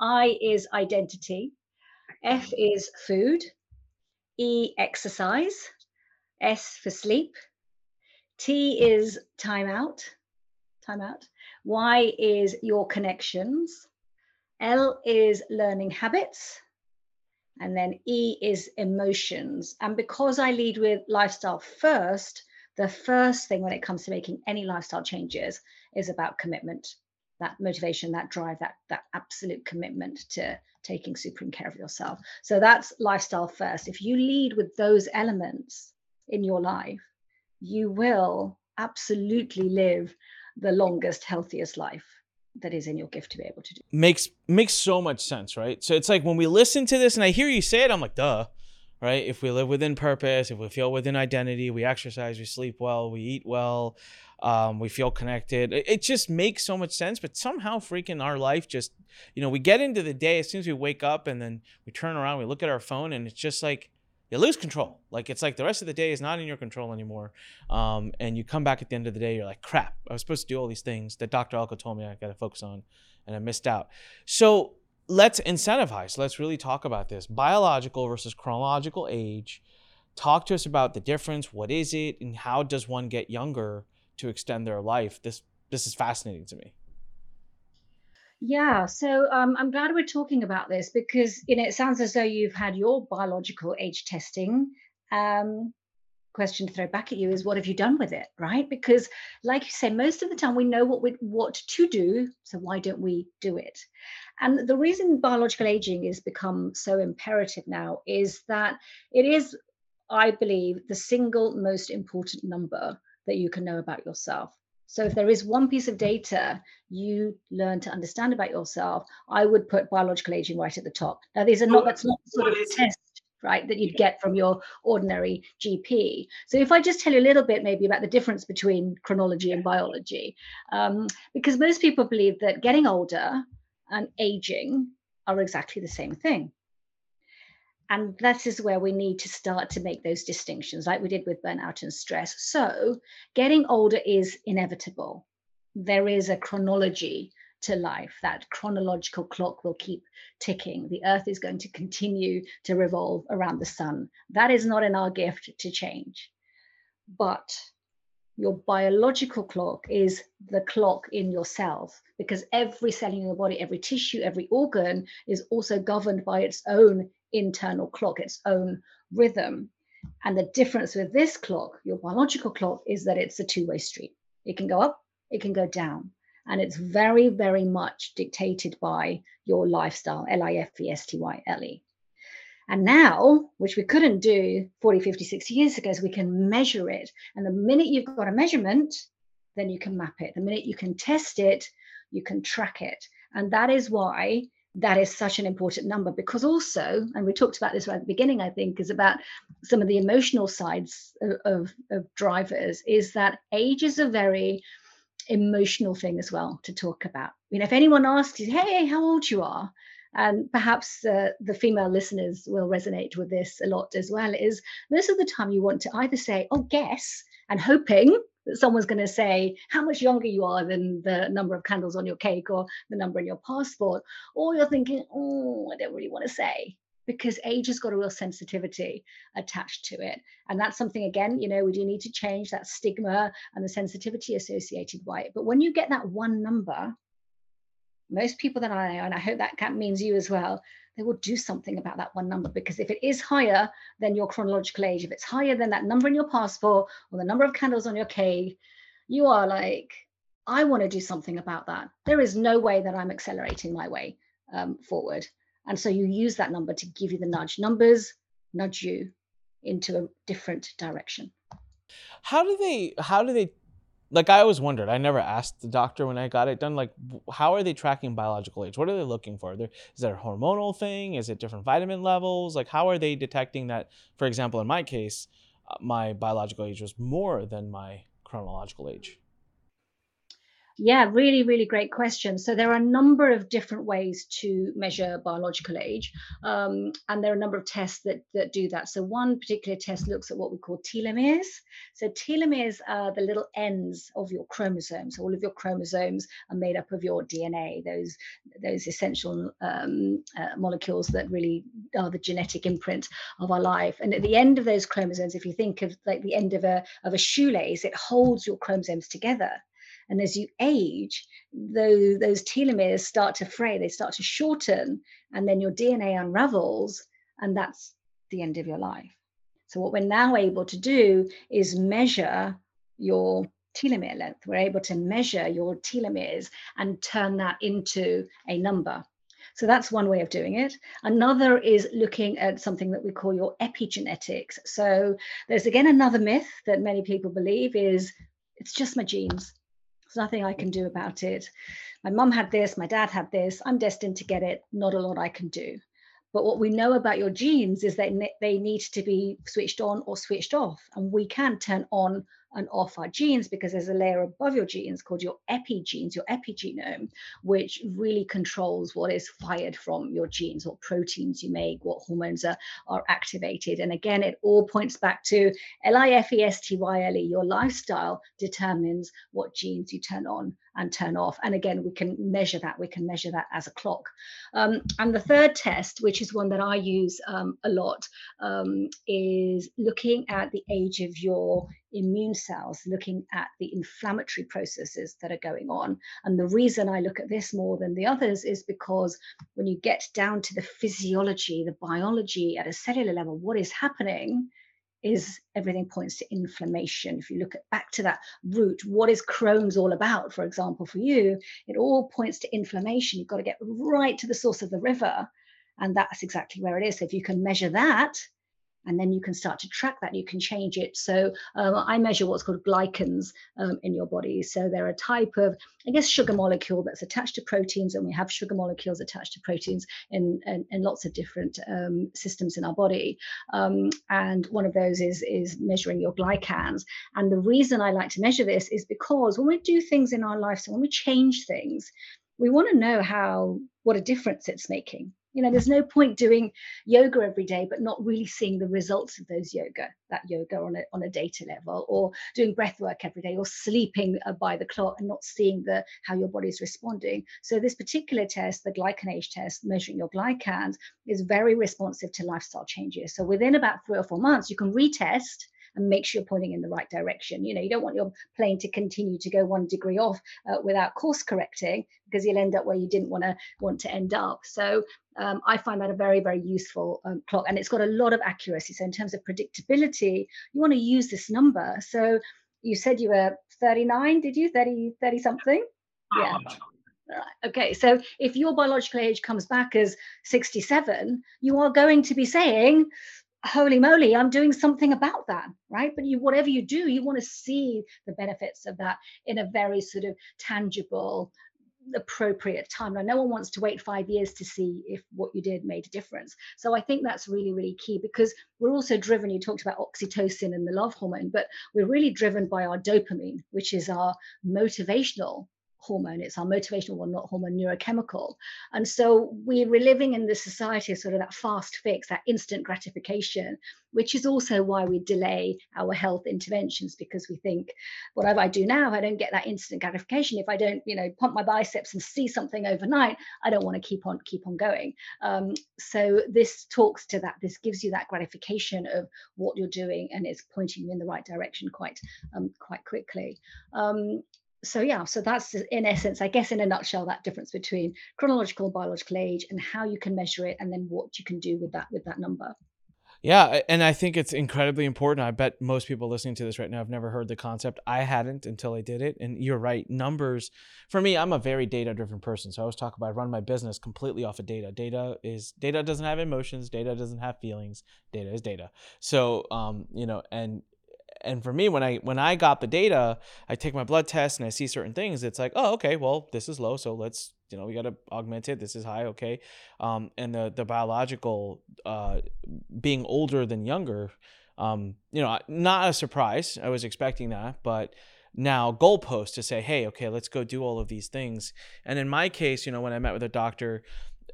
I is identity. F is food, E, exercise, S for sleep, T is time out, time out. Y is your connections, L is learning habits, and then E is emotions. And because I lead with lifestyle first, the first thing when it comes to making any lifestyle changes is about commitment that motivation, that drive, that that absolute commitment to taking supreme care of yourself. So that's lifestyle first. If you lead with those elements in your life, you will absolutely live the longest, healthiest life that is in your gift to be able to do. Makes makes so much sense, right? So it's like when we listen to this and I hear you say it, I'm like, duh. Right? If we live within purpose, if we feel within identity, we exercise, we sleep well, we eat well, um, we feel connected. It, just makes so much sense. But somehow, freaking our life just, you know, we get into the day as soon as we wake up and then we turn around, we look at our phone, and it's just like you lose control. Like it's like the rest of the day is not in your control anymore. Um, and you come back at the end of the day, you're like, crap, I was supposed to do all these things that Dr. Alka told me I got to focus on, and I missed out. So let's incentivize. Let's really talk about this biological versus chronological age. Talk to us about the difference. What is it, and how does one get younger? to extend their life. This this is fascinating to me. Yeah, so um, I'm glad we're talking about this because you know it sounds as though you've had your biological age testing. Um, question to throw back at you is what have you done with it, right? Because like you say, most of the time we know what we what to do, so why don't we do it? And the reason biological aging has become so imperative now is that it is, I believe, the single most important number that you can know about yourself. So if there is one piece of data you learn to understand about yourself, I would put biological aging right at the top. Now these are not that's not sort of a test right that you'd get from your ordinary gp so if i just tell you a little bit maybe about the difference between chronology and biology um, because most people believe that getting older and aging are exactly the same thing and that is where we need to start to make those distinctions, like we did with burnout and stress. So, getting older is inevitable. There is a chronology to life. That chronological clock will keep ticking. The earth is going to continue to revolve around the sun. That is not in our gift to change. But your biological clock is the clock in your cells because every cell in your body, every tissue, every organ is also governed by its own internal clock, its own rhythm. And the difference with this clock, your biological clock, is that it's a two way street. It can go up, it can go down. And it's very, very much dictated by your lifestyle, L I F E S T Y L E. And now, which we couldn't do 40, 50, 60 years ago, is we can measure it. And the minute you've got a measurement, then you can map it. The minute you can test it, you can track it. And that is why that is such an important number because also and we talked about this right at the beginning i think is about some of the emotional sides of, of, of drivers is that age is a very emotional thing as well to talk about you know if anyone asks you hey how old you are and perhaps uh, the female listeners will resonate with this a lot as well is most of the time you want to either say oh guess and hoping that someone's going to say how much younger you are than the number of candles on your cake or the number in your passport, or you're thinking, oh, I don't really want to say because age has got a real sensitivity attached to it. And that's something, again, you know, we do need to change that stigma and the sensitivity associated with it. But when you get that one number, most people that I know, and I hope that means you as well, they will do something about that one number because if it is higher than your chronological age, if it's higher than that number in your passport or the number of candles on your cake, you are like, I want to do something about that. There is no way that I'm accelerating my way um, forward. And so you use that number to give you the nudge. Numbers nudge you into a different direction. How do they how do they like I always wondered. I never asked the doctor when I got it done. Like, how are they tracking biological age? What are they looking for? There is that a hormonal thing? Is it different vitamin levels? Like, how are they detecting that? For example, in my case, uh, my biological age was more than my chronological age. Yeah, really, really great question. So there are a number of different ways to measure biological age, um, and there are a number of tests that that do that. So one particular test looks at what we call telomeres. So telomeres are the little ends of your chromosomes. All of your chromosomes are made up of your DNA, those those essential um, uh, molecules that really are the genetic imprint of our life. And at the end of those chromosomes, if you think of like the end of a of a shoelace, it holds your chromosomes together. And as you age, those, those telomeres start to fray, they start to shorten, and then your DNA unravels, and that's the end of your life. So, what we're now able to do is measure your telomere length. We're able to measure your telomeres and turn that into a number. So that's one way of doing it. Another is looking at something that we call your epigenetics. So there's again another myth that many people believe is it's just my genes. There's nothing I can do about it. My mum had this, my dad had this. I'm destined to get it. Not a lot I can do. But what we know about your genes is that they need to be switched on or switched off. And we can turn on and off our genes because there's a layer above your genes called your epigenes, your epigenome, which really controls what is fired from your genes, what proteins you make, what hormones are, are activated. And again, it all points back to L I F E S T Y L E. Your lifestyle determines what genes you turn on and turn off. And again, we can measure that. We can measure that as a clock. Um, and the third test, which is one that I use um, a lot, um, is looking at the age of your immune cells, looking at the inflammatory processes that are going on. And the reason I look at this more than the others is because when you get down to the physiology, the biology at a cellular level, what is happening? Is everything points to inflammation. If you look at back to that root, what is Crohn's all about, for example, for you, it all points to inflammation. You've got to get right to the source of the river. And that's exactly where it is. So if you can measure that, and then you can start to track that. You can change it. So um, I measure what's called glycans um, in your body. So they're a type of, I guess, sugar molecule that's attached to proteins, and we have sugar molecules attached to proteins in in, in lots of different um, systems in our body. Um, and one of those is is measuring your glycans. And the reason I like to measure this is because when we do things in our life, so when we change things, we want to know how what a difference it's making you know there's no point doing yoga every day but not really seeing the results of those yoga that yoga on a, on a data level or doing breath work every day or sleeping uh, by the clock and not seeing the how your body is responding. So this particular test the GlycanAge test measuring your glycans is very responsive to lifestyle changes. So within about three or four months you can retest and make sure you're pointing in the right direction. You know, you don't want your plane to continue to go one degree off uh, without course correcting because you'll end up where you didn't want to want to end up. So um, I find that a very very useful um, clock, and it's got a lot of accuracy. So in terms of predictability, you want to use this number. So you said you were 39, did you? 30 30 something? Yeah. Okay, so if your biological age comes back as 67, you are going to be saying, holy moly i'm doing something about that right? But you whatever you do you want to see the benefits of that in a very sort of tangible appropriate time now no one wants to wait five years to see if what you did made a difference. So i think that's really really key because we're also driven you talked about oxytocin and the love hormone but we're really driven by our dopamine which is our motivational hormone. It's our motivational one, not hormone neurochemical. And so we're living in this society of sort of that fast fix, that instant gratification, which is also why we delay our health interventions because we think, whatever I do now, I don't get that instant gratification. If I don't, you know, pump my biceps and see something overnight, I don't want to keep on keep on going. Um, so this talks to that. This gives you that gratification of what you're doing, and it's pointing you in the right direction quite um, quite quickly. Um, so yeah so that's in essence i guess in a nutshell that difference between chronological biological age and how you can measure it and then what you can do with that with that number Yeah, and I think it's incredibly important. I bet most people listening to this right now have never heard the concept. I hadn't until I did it. And you're right, numbers. For me, I'm a very data-driven person. So I always talk about I run my business completely off of data. Data is data doesn't have emotions. Data doesn't have feelings. Data is data. So um, you know, and and for me when i when i got the data i take my blood test and i see certain things it's like oh okay well this is low so let's you know we got to augment it this is high okay. Um, and the the biological uh, being older than younger um, you know not a surprise i was expecting that but now goalpost to say hey okay let's go do all of these things. And in my case you know when i met with a doctor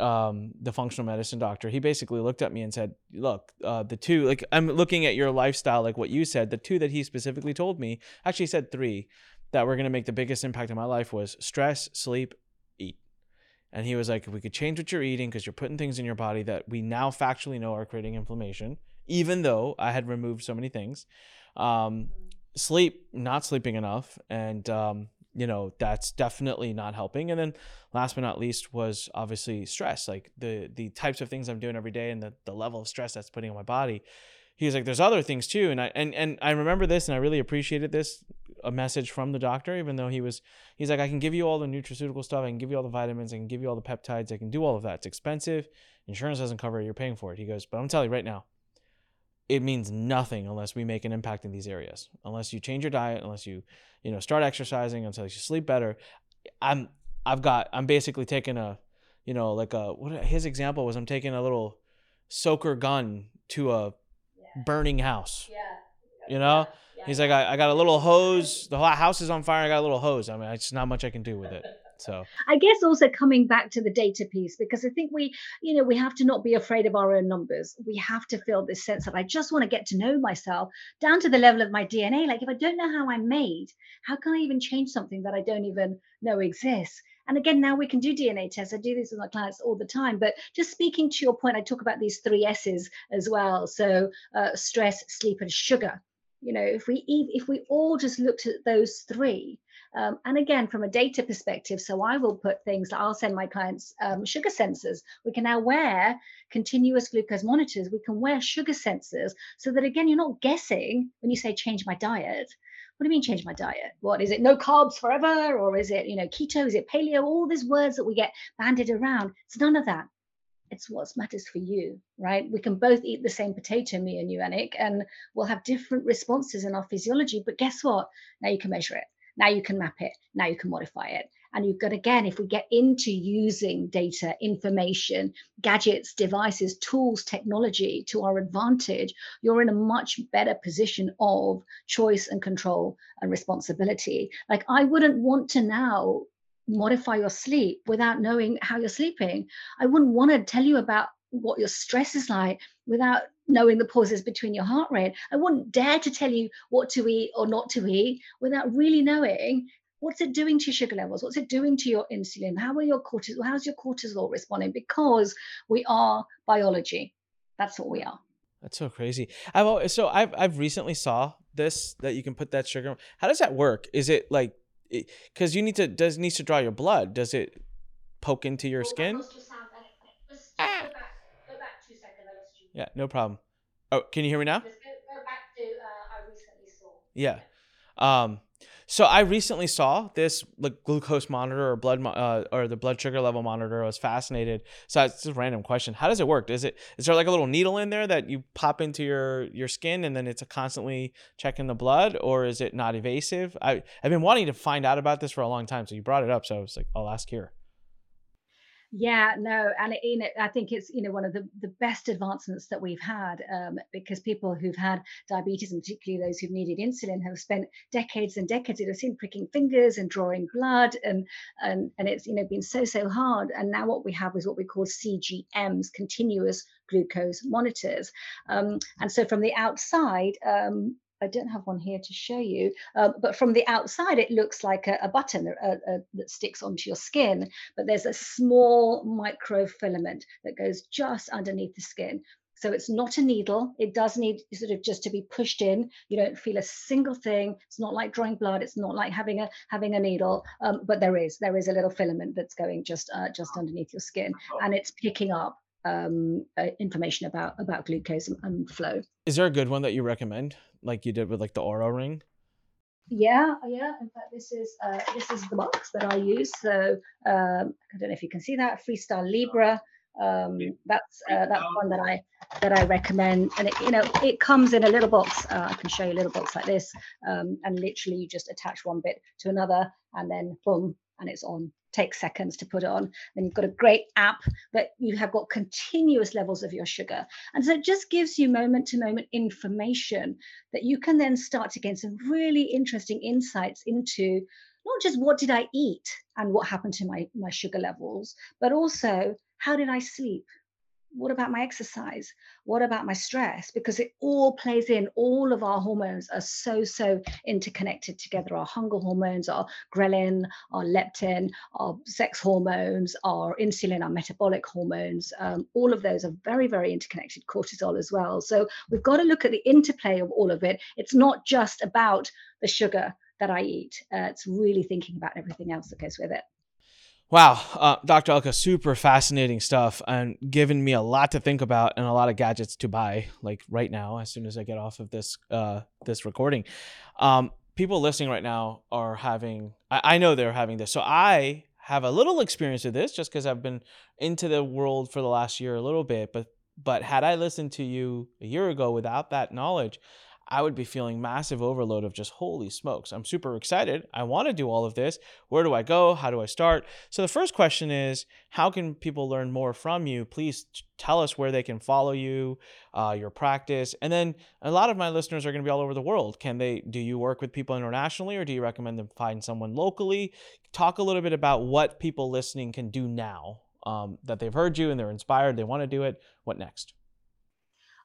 um, the functional medicine doctor, he basically looked at me and said, "Look, uh, the two like I'm looking at your lifestyle, like what you said. The two that he specifically told me, actually said three, that were going to make the biggest impact in my life was stress, sleep, eat." And he was like, "If "We could change what you're eating because you're putting things in your body that we now factually know are creating inflammation, even though I had removed so many things." Um, sleep, not sleeping enough, and um, you know that's definitely not helping. And then last but not least was obviously stress like the the types of things i'm doing every day and the, the level of stress that's putting on my body. He was like there's other things too. And i and, and i remember this and i really appreciated this a message from the doctor even though he was he's like i can give you all the nutraceutical stuff i can give you all the vitamins i can give you all the peptides i can do all of that. It's expensive. Insurance doesn't cover it. You're paying for it. He goes but i'm telling you right now it means nothing unless we make an impact in these areas. Unless you change your diet, unless you, you know, start exercising, until you sleep better. I'm I've got I'm basically taking a, you know, like a what his example was I'm taking a little soaker gun to a yeah. burning house. Yeah. You know? Yeah. He's like I, I got a little hose, the whole house is on fire, I got a little hose. I mean, it's not much I can do with it. So I guess also coming back to the data piece, because I think we, you know, we have to not be afraid of our own numbers. We have to feel this sense that I just want to get to know myself down to the level of my DNA. Like if I don't know how I'm made, how can I even change something that I don't even know exists? And again, now we can do DNA tests. I do this with my clients all the time. But just speaking to your point, I talk about these three S's as well. So uh, stress, sleep, and sugar. You know, if we if we all just looked at those three, um, and again, from a data perspective, so I will put things, I'll send my clients um, sugar sensors. We can now wear continuous glucose monitors. We can wear sugar sensors so that, again, you're not guessing when you say change my diet. What do you mean change my diet? What is it? No carbs forever? Or is it, you know, keto? Is it paleo? All these words that we get banded around. It's none of that it's what matters for you, right? We can both eat the same potato, me and you, Anik, and we'll have different responses in our physiology. But guess what? Now you can measure it. Now you can map it. Now you can modify it. And you've got, again, if we get into using data, information, gadgets, devices, tools, technology to our advantage, you're in a much better position of choice and control and responsibility. Like, I wouldn't want to now modify your sleep without knowing how you're sleeping. I wouldn't want to tell you about what your stress is like without knowing the pauses between your heart rate. I wouldn't dare to tell you what to eat or not to eat without really knowing what's it doing to your sugar levels what's it doing to your insulin how are your cortisol how's your cortisol responding because we are biology. That's what we are. That's so crazy. I've always, so i've i've recently saw this that you can put that sugar how does that work? Is it like because you need to does needs to draw your blood. Does it poke into your skin ah. Yeah, no problem. Oh, can you hear me now? Go, go back to uh, I recently saw. Yeah. Um, so I recently saw this like glucose monitor or blood mo- uh, or the blood sugar level monitor. I was fascinated. So it's just a random question. How does it work? Is it is there like a little needle in there that you pop into your your skin and then it's constantly checking the blood, or is it not invasive? I I've been wanting to find out about this for a long time. So you brought it up, so I was like, I'll ask here. Yeah, no, and it, I think it's you know one of the, the best advancements that we've had um, because people who've had diabetes and particularly those who've needed insulin have spent decades and decades. You've seen pricking fingers and drawing blood, and and and it's you know been so so hard. And now what we have is what we call CGMs, continuous glucose monitors. Um, and so from the outside, um, I don't have one here to show you, uh, but from the outside, it looks like a, a button uh, uh, that sticks onto your skin. But there's a small microfilament that goes just underneath the skin. So it's not a needle. It does need sort of just to be pushed in. You don't feel a single thing. It's not like drawing blood. It's not like having a having a needle. Um, but there is there is a little filament that's going just uh, just underneath your skin, and it's picking up um, uh, information about about glucose and, and, flow. Is there a good one that you recommend, like you did with like the Oura ring? Yeah, yeah. In fact, this is uh, this is the box that I use. So um, I don't know if you can see that Freestyle Libre. Um, that's uh, that's one that I that I recommend, and it, you know it comes in a little box. Uh, I can show you a little box like this, um, and literally you just attach one bit to another, and then boom, and it's on takes seconds to put on. Then you've got a great app that you have got continuous levels of your sugar. And so it just gives you moment to moment information that you can then start to gain some really interesting insights into not just what did I eat and what happened to my, my sugar levels, but also how did I sleep? What about my exercise? What about my stress? Because it all plays in all of our hormones are so so interconnected together. Our hunger hormones our ghrelin our leptin our sex hormones our insulin our metabolic hormones um, all of those are very very interconnected cortisol as well. So we've got to look at the interplay of all of it. It's not just about the sugar that i eat. Uh, it's really thinking about everything else that goes with it Wow, uh, Dr. Alka, super fascinating stuff and given me a lot to think about and a lot of gadgets to buy, like right now, as soon as I get off of this uh, this recording. Um, people listening right now are having, I, I know they're having this. So I have a little experience with this just because I've been into the world for the last year a little bit. But but had I listened to you a year ago without that knowledge, I would be feeling massive overload of just holy smokes. I'm super excited. I want to do all of this. Where do I go? How do I start? So the first question is, how can people learn more from you? Please tell us where they can follow you, uh, your practice, and then a lot of my listeners are going to be all over the world. Can they? Do you work with people internationally, or do you recommend them find someone locally? Talk a little bit about what people listening can do now um, that they've heard you and they're inspired. They want to do it. What next?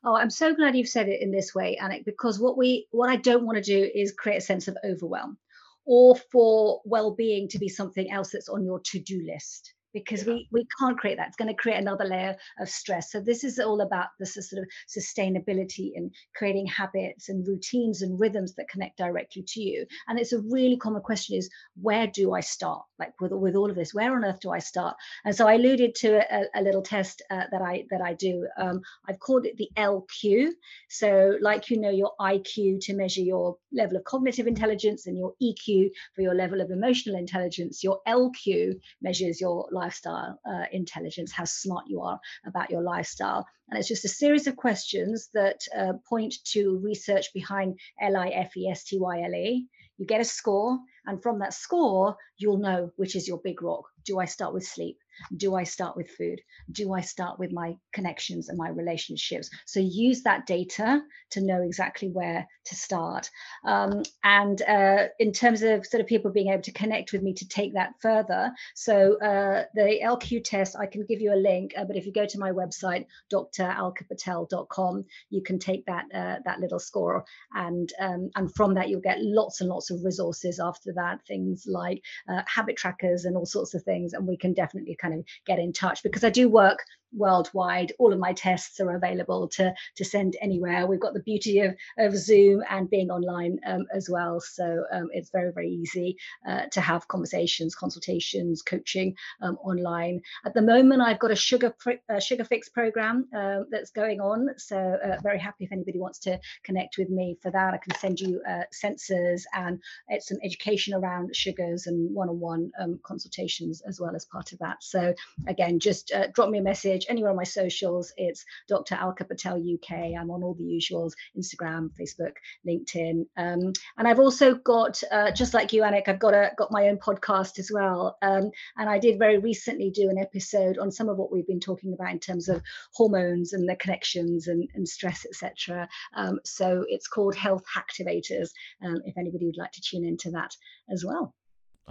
Oh, I'm so glad you've said it in this way, Anik, because what we what I don't want to do is create a sense of overwhelm or for well-being to be something else that's on your to-do list because yeah. we, we can't create that. It's going to create another layer of stress. So this is all about this sort of sustainability and creating habits and routines and rhythms that connect directly to you. And it's a really common question is where do I start? Like with, with all of this, where on earth do I start? And so I alluded to a, a little test uh, that I that I do. Um, I've called it the LQ. So like you know your IQ to measure your level of cognitive intelligence and your EQ for your level of emotional intelligence, your LQ measures your lifestyle uh, intelligence, how smart you are about your lifestyle. And it's just a series of questions that uh, point to research behind L I F E S T Y L E. You get a score, and from that score, you'll know which is your big rock. Do I start with sleep? Do I start with food? Do I start with my connections and my relationships? So use that data to know exactly where to start. Um, and uh, in terms of sort of people being able to connect with me to take that further, so uh, the LQ test, I can give you a link, uh, but if you go to my website, dralkapatel.com, you can take that uh, that little score, and um, and from that you'll get lots and lots of resources after that, things like uh, habit trackers and all sorts of things, and we can definitely kind of get in touch because I do work worldwide. All of my tests are available to to send anywhere. We've got the beauty of, of Zoom and being online um, as well, so um, it's very very easy uh, to have conversations, consultations, coaching um, online. At the moment, I've got a sugar uh, sugar fix program uh, that's going on, so uh, very happy if anybody wants to connect with me for that. I can send you uh, sensors and some education around sugars and one-on-one um, consultations as well as part of that. So again, just uh, drop me a message message anywhere on my socials. It's Dr. Alka Patel UK. I'm on all the usuals Instagram, Facebook, LinkedIn. Um, and I've also got, uh, just like you, Anik, I've got, a, got my own podcast as well. Um, and I did very recently do an episode on some of what we've been talking about in terms of hormones and their connections and, and stress, etc. Um, so it's called Health Activators, um, if anybody would like to tune into that as well.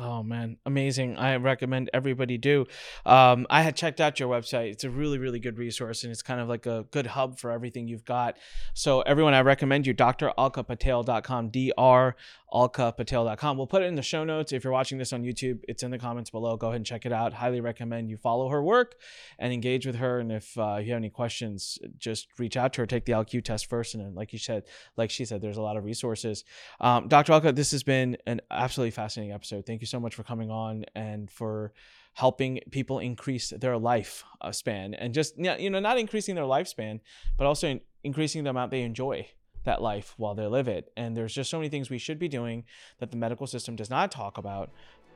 Oh man, amazing! I recommend everybody do. Um, I had checked out your website. It's a really, really good resource, and it's kind of like a good hub for everything you've got. So everyone, I recommend you dralkapatel.com, dr alkapatel.com. We'll put it in the show notes. If you're watching this on YouTube, it's in the comments below. Go ahead and check it out. Highly recommend you follow her work and engage with her. And if uh, you have any questions, just reach out to her. Take the LQ test first, and then, like you said, like she said, there's a lot of resources. Um, Dr. Alka, this has been an absolutely fascinating episode. Thank you so much for coming on and for helping people increase their life uh, span and just you know not increasing their lifespan but also increasing the amount they enjoy that life while they live it. And there's just so many things we should be doing that the medical system does not talk about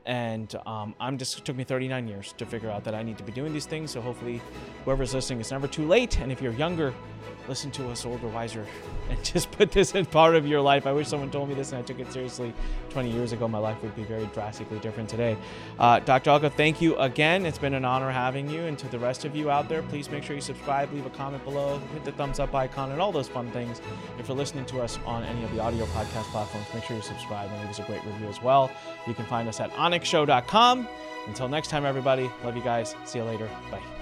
and um, i'm just it took me 39 years to figure out that i need to be doing these things so hopefully whoever's listening it's never too late. And if you're younger listen to us older wiser <laughs> and just put this in part of your life. I wish someone told me this and i took it seriously 20 years ago. My life would be very drastically different today. Uh, dr alka thank you again. It's been an honor having you. And to the rest of you out there please make sure you subscribe leave a comment below hit the thumbs up icon and all those fun things. If you're listening to us on any of the audio podcast platforms make sure you subscribe and leave us a great review as well. You can find us at until next time everybody love you guys. See you later. Bye